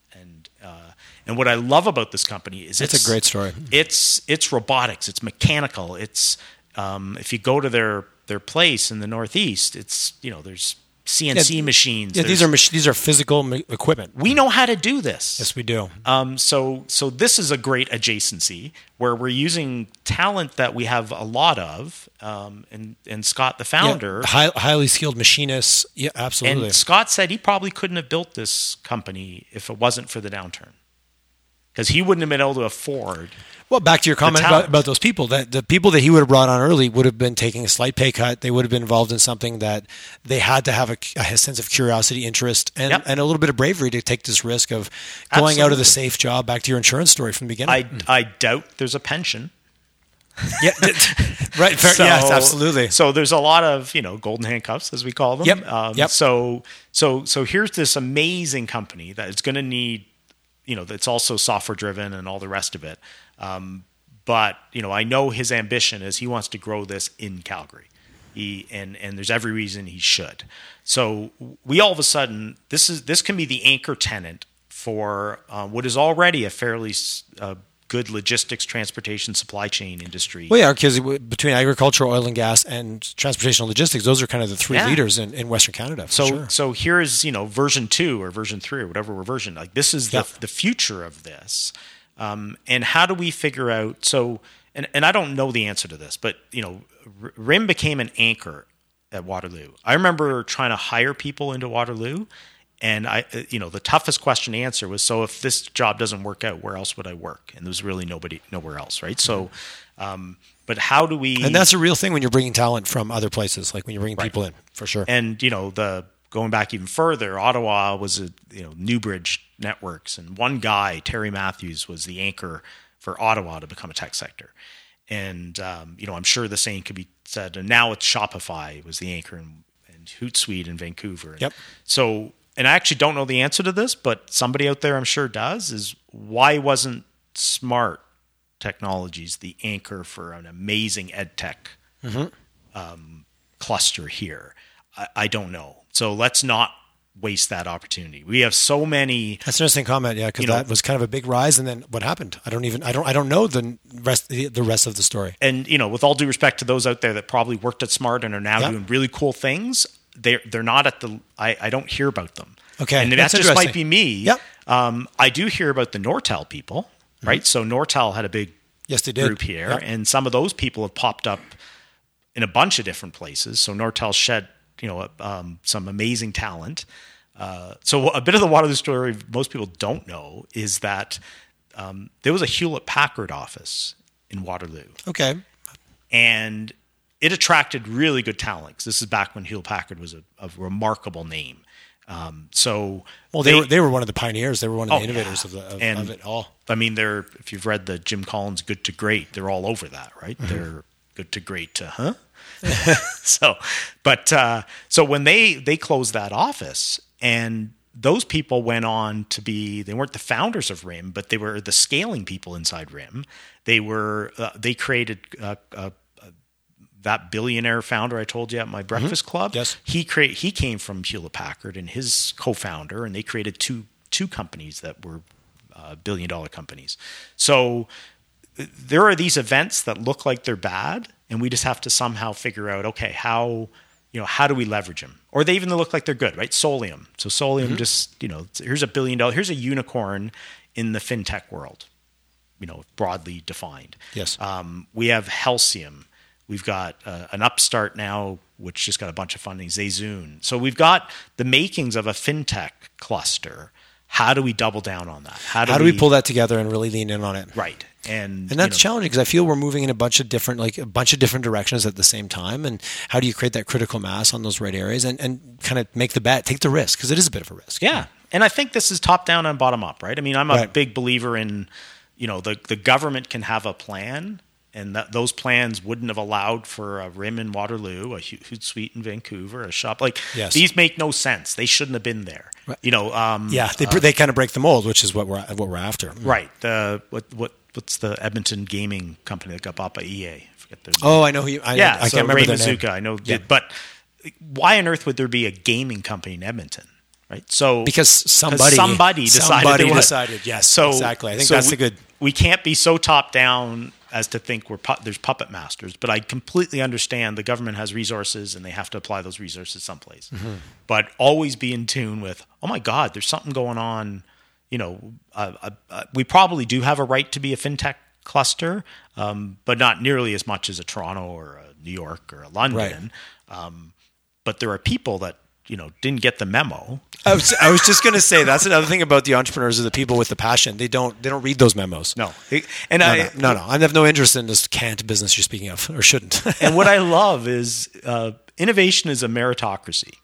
uh, and what I love about this company is it's, it's a great story. It's it's robotics. It's mechanical. It's um, if you go to their their place in the Northeast, it's you know there's CNC yeah, machines. Yeah, these are mach- these are physical equipment. We know how to do this. Yes, we do. Um, so so this is a great adjacency where we're using talent that we have a lot of, um, and and Scott, the founder, yeah, high, highly skilled machinists. Yeah, absolutely. And Scott said he probably couldn't have built this company if it wasn't for the downturn, because he wouldn't have been able to afford well, back to your comment about, about those people, that the people that he would have brought on early would have been taking a slight pay cut. They would have been involved in something that they had to have a, a sense of curiosity, interest, and, yep. and a little bit of bravery to take this risk of going Absolutely. out of the safe job. Back to your insurance story from the beginning. I, I doubt there's a pension. yeah, right. Fair, so, yes, absolutely. So there's a lot of you know golden handcuffs as we call them. Yep. Um, yep. So so so here's this amazing company that is going to need you know that's also software driven and all the rest of it um, but you know, I know his ambition is he wants to grow this in Calgary. He, and and there's every reason he should. So we all of a sudden this is this can be the anchor tenant for uh, what is already a fairly uh, good logistics, transportation, supply chain industry. Well, yeah, because between agriculture, oil and gas, and transportation and logistics, those are kind of the three Yeah. leaders in, in Western Canada. So sure. so here's you know version two or version three or whatever we're version like this is the the future of this, um, and how do we figure out so and and I don't know the answer to this, but you know RIM became an anchor at Waterloo. I remember trying to hire people into Waterloo. And I, uh, you know, the toughest question to answer was, so if this job doesn't work out, where else would I work? And there was really nobody, nowhere else, right? So, um, but how do we? and that's a real thing when you're bringing talent from other places, like when you're bringing people in, for sure. and you know the going back even further ottawa was a you know newbridge networks and one guy terry matthews was the anchor for ottawa to become a tech sector and um, you know i'm sure the same could be said and now it's shopify was the anchor and, and hootsuite in vancouver Yep. so and i actually don't know the answer to this but somebody out there i'm sure does is why wasn't smart technologies the anchor for an amazing ed tech cluster here? I, I don't know. So let's not waste that opportunity. We have so many. That's an interesting comment, yeah, because You know- that was kind of a big rise, and then what happened? I don't even, I don't, I don't know the rest, the, the rest of the story. And you know, with all due respect to those out there that probably worked at Smart and are now Yeah. doing really cool things, they're they're not at the. I, I don't hear about them. Okay, and that just might be me. Yep. Um, I do hear about the Nortel people, right? So Nortel had a big Yes, they did. group here, Yep. and some of those people have popped up in a bunch of different places. So Nortel shed, you know, um, some amazing talent. Uh, so a bit of the Waterloo story most people don't know is that um, there was a Hewlett Packard office in Waterloo, Okay, and it attracted really good talent. This is back when Hewlett Packard was a, a remarkable name. Um, so well, they, were they were one of the pioneers. They were one of the Oh, innovators yeah. of, the, of, And- of it all. I mean, they're if you've read the Jim Collins "Good to Great," they're all over that, right? Mm-hmm. They're good to great to huh? so, but uh, so when they they closed that office, and those people went on to be they weren't the founders of RIM, but they were the scaling people inside RIM. They were uh, they created. Uh, uh, that billionaire founder I told you at my breakfast club, Mm-hmm. Yes. he create he came from Hewlett Packard and his co-founder, and they created two two companies that were uh, billion dollar companies. So there are these events that look like they're bad, and we just have to somehow figure out okay how you know how do we leverage them, or they even look like they're good, right? Solium. So Solium Mm-hmm. just you know here's a billion dollar here's a unicorn in the fintech world, you know broadly defined. Yes. Um, we have Halcyon. We've got uh, an upstart now, which just got a bunch of funding, Zayzoon. So we've got the makings of a fintech cluster. How do we double down on that? How do we pull that together and really lean in on it? right? And And that's you know, challenging because I feel we're moving in a bunch of different, like a bunch of different directions at the same time. And how do you create that critical mass on those right areas and, and kind of make the bet, take the risk because it is a bit of a risk. Yeah, and I think this is top down and bottom up, right? I mean, I'm a Right. big believer in, you know, the the government can have a plan, and that those plans wouldn't have allowed for a rim in Waterloo, a Hu- Hootsuite in Vancouver, a shop like Yes. these make no sense. They shouldn't have been there. Right. You know, um, Yeah, they, they kind of break the mold, which is what we're what we're after. right. The what what what's the Edmonton gaming company that got bought by EA? I Oh, I know who you. I, yeah, I so can't remember Ray their name. I know, Yeah. but why on earth would there be a gaming company in Edmonton? Right, so Because somebody- somebody decided somebody decided, yes, so exactly. I think so that's we, the good- We can't be so top down as to think we're pu- there's puppet masters, but I completely understand the government has resources and they have to apply those resources someplace. Mm-hmm. But always be in tune with, oh my God, there's something going on. You know, uh, uh, uh, we probably do have a right to be a fintech cluster, um, but not nearly as much as a Toronto or a New York or a London. Um, but there are people that you know didn't get the memo. I was, I was just going to say that's another thing about the entrepreneurs are the people with the passion. They don't they don't read those memos. No, and no, I, no, no, no. I have no interest in this canned business you're speaking of, or shouldn't. and what I love is uh, innovation is a meritocracy,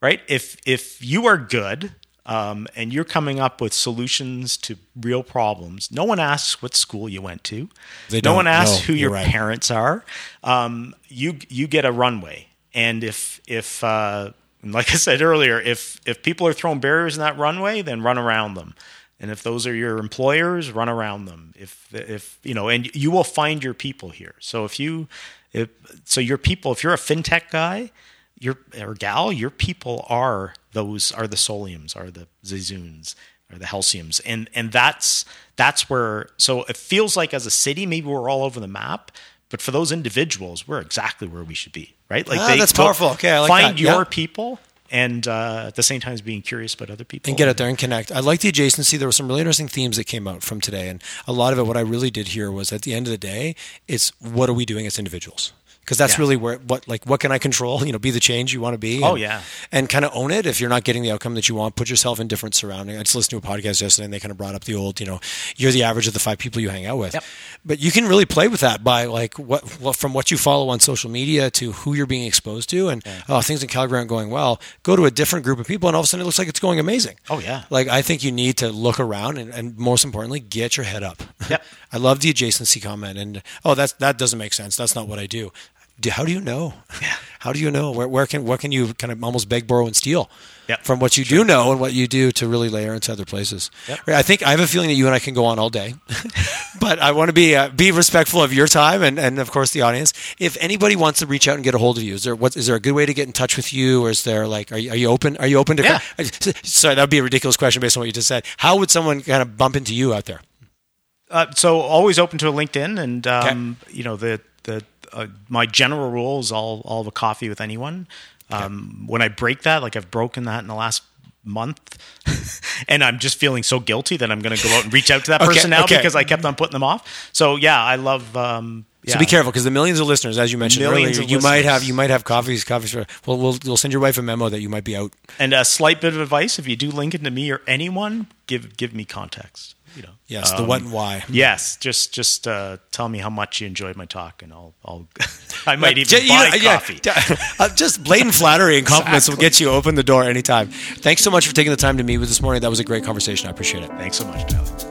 right? If if you are good um, and you're coming up with solutions to real problems, no one asks what school you went to. They no one asks No, who your right. parents are. Um, you you get a runway, and if if uh, like I said earlier, if if people are throwing barriers in that runway, then run around them. And if those are your employers, run around them. If if you know, and you will find your people here. So if you if so your people, if you're a fintech guy, your or gal, your people are those are the Soliums, are the Zayzoons, or the Halcyons, and and that's that's where. So it feels like as a city, maybe we're all over the map, but for those individuals, we're exactly where we should be, right? Like ah, that's powerful. Okay, I like find that. your yeah. people and uh, at the same time as being curious about other people and get out there and connect. I like the adjacency. There were some really interesting themes that came out from today, and a lot of it. What I really did here was at the end of the day, it's what are we doing as individuals because that's yeah. really where what like what can I control? You know, be the change you want to be. Oh, and, oh yeah, and kind of own it. If you're not getting the outcome that you want, put yourself in different surroundings. I just listened to a podcast yesterday, and they kind of brought up the old, you know, you're the average of the five people you hang out with. Yep. But you can really play with that by like what, what from what you follow on social media to who you're being exposed to, and yeah. oh, things in Calgary aren't going well. Go to a different group of people, and all of a sudden it looks like it's going amazing. Oh yeah, like I think you need to look around, and, and most importantly, get your head up. Yep. I love the adjacency comment, and oh, that's that doesn't make sense. That's not what I do how do you know? Yeah. How do you know? Where, where can what can you kind of almost beg, borrow, and steal yep. from what you sure. do know and what you do to really layer into other places? Yep. I think I have a feeling that you and I can go on all day, but I want to be uh, be respectful of your time and, and of course the audience. If anybody wants to reach out and get a hold of you, is there what is there a good way to get in touch with you, or is there like are you, are you open? Are you open to? Yeah. sorry, that would be a ridiculous question based on what you just said. How would someone kind of bump into you out there? Uh, so always open to a LinkedIn, and um, okay. you know the the uh, my general rule is I'll I'll have a coffee with anyone. Um, okay. When I break that, like I've broken that in the last month, and I'm just feeling so guilty that I'm going to go out and reach out to that person okay, now okay. because I kept on putting them off. So yeah, I love. Um, yeah. So be careful because the millions of listeners, as you mentioned millions earlier, you listeners. might have you might have coffees coffees for. Well, we'll we'll send your wife a memo that you might be out. And a slight bit of advice: if you do link it to me or anyone, give give me context you know. Yes, the what and why. Yes, just just uh, tell me how much you enjoyed my talk, and I'll I'll I might even buy know, coffee. Yeah, uh, just blatant flattery and compliments exactly. will get you open the door anytime. Thanks so much for taking the time to meet with this morning. That was a great conversation. I appreciate it. Thanks so much, Tyler.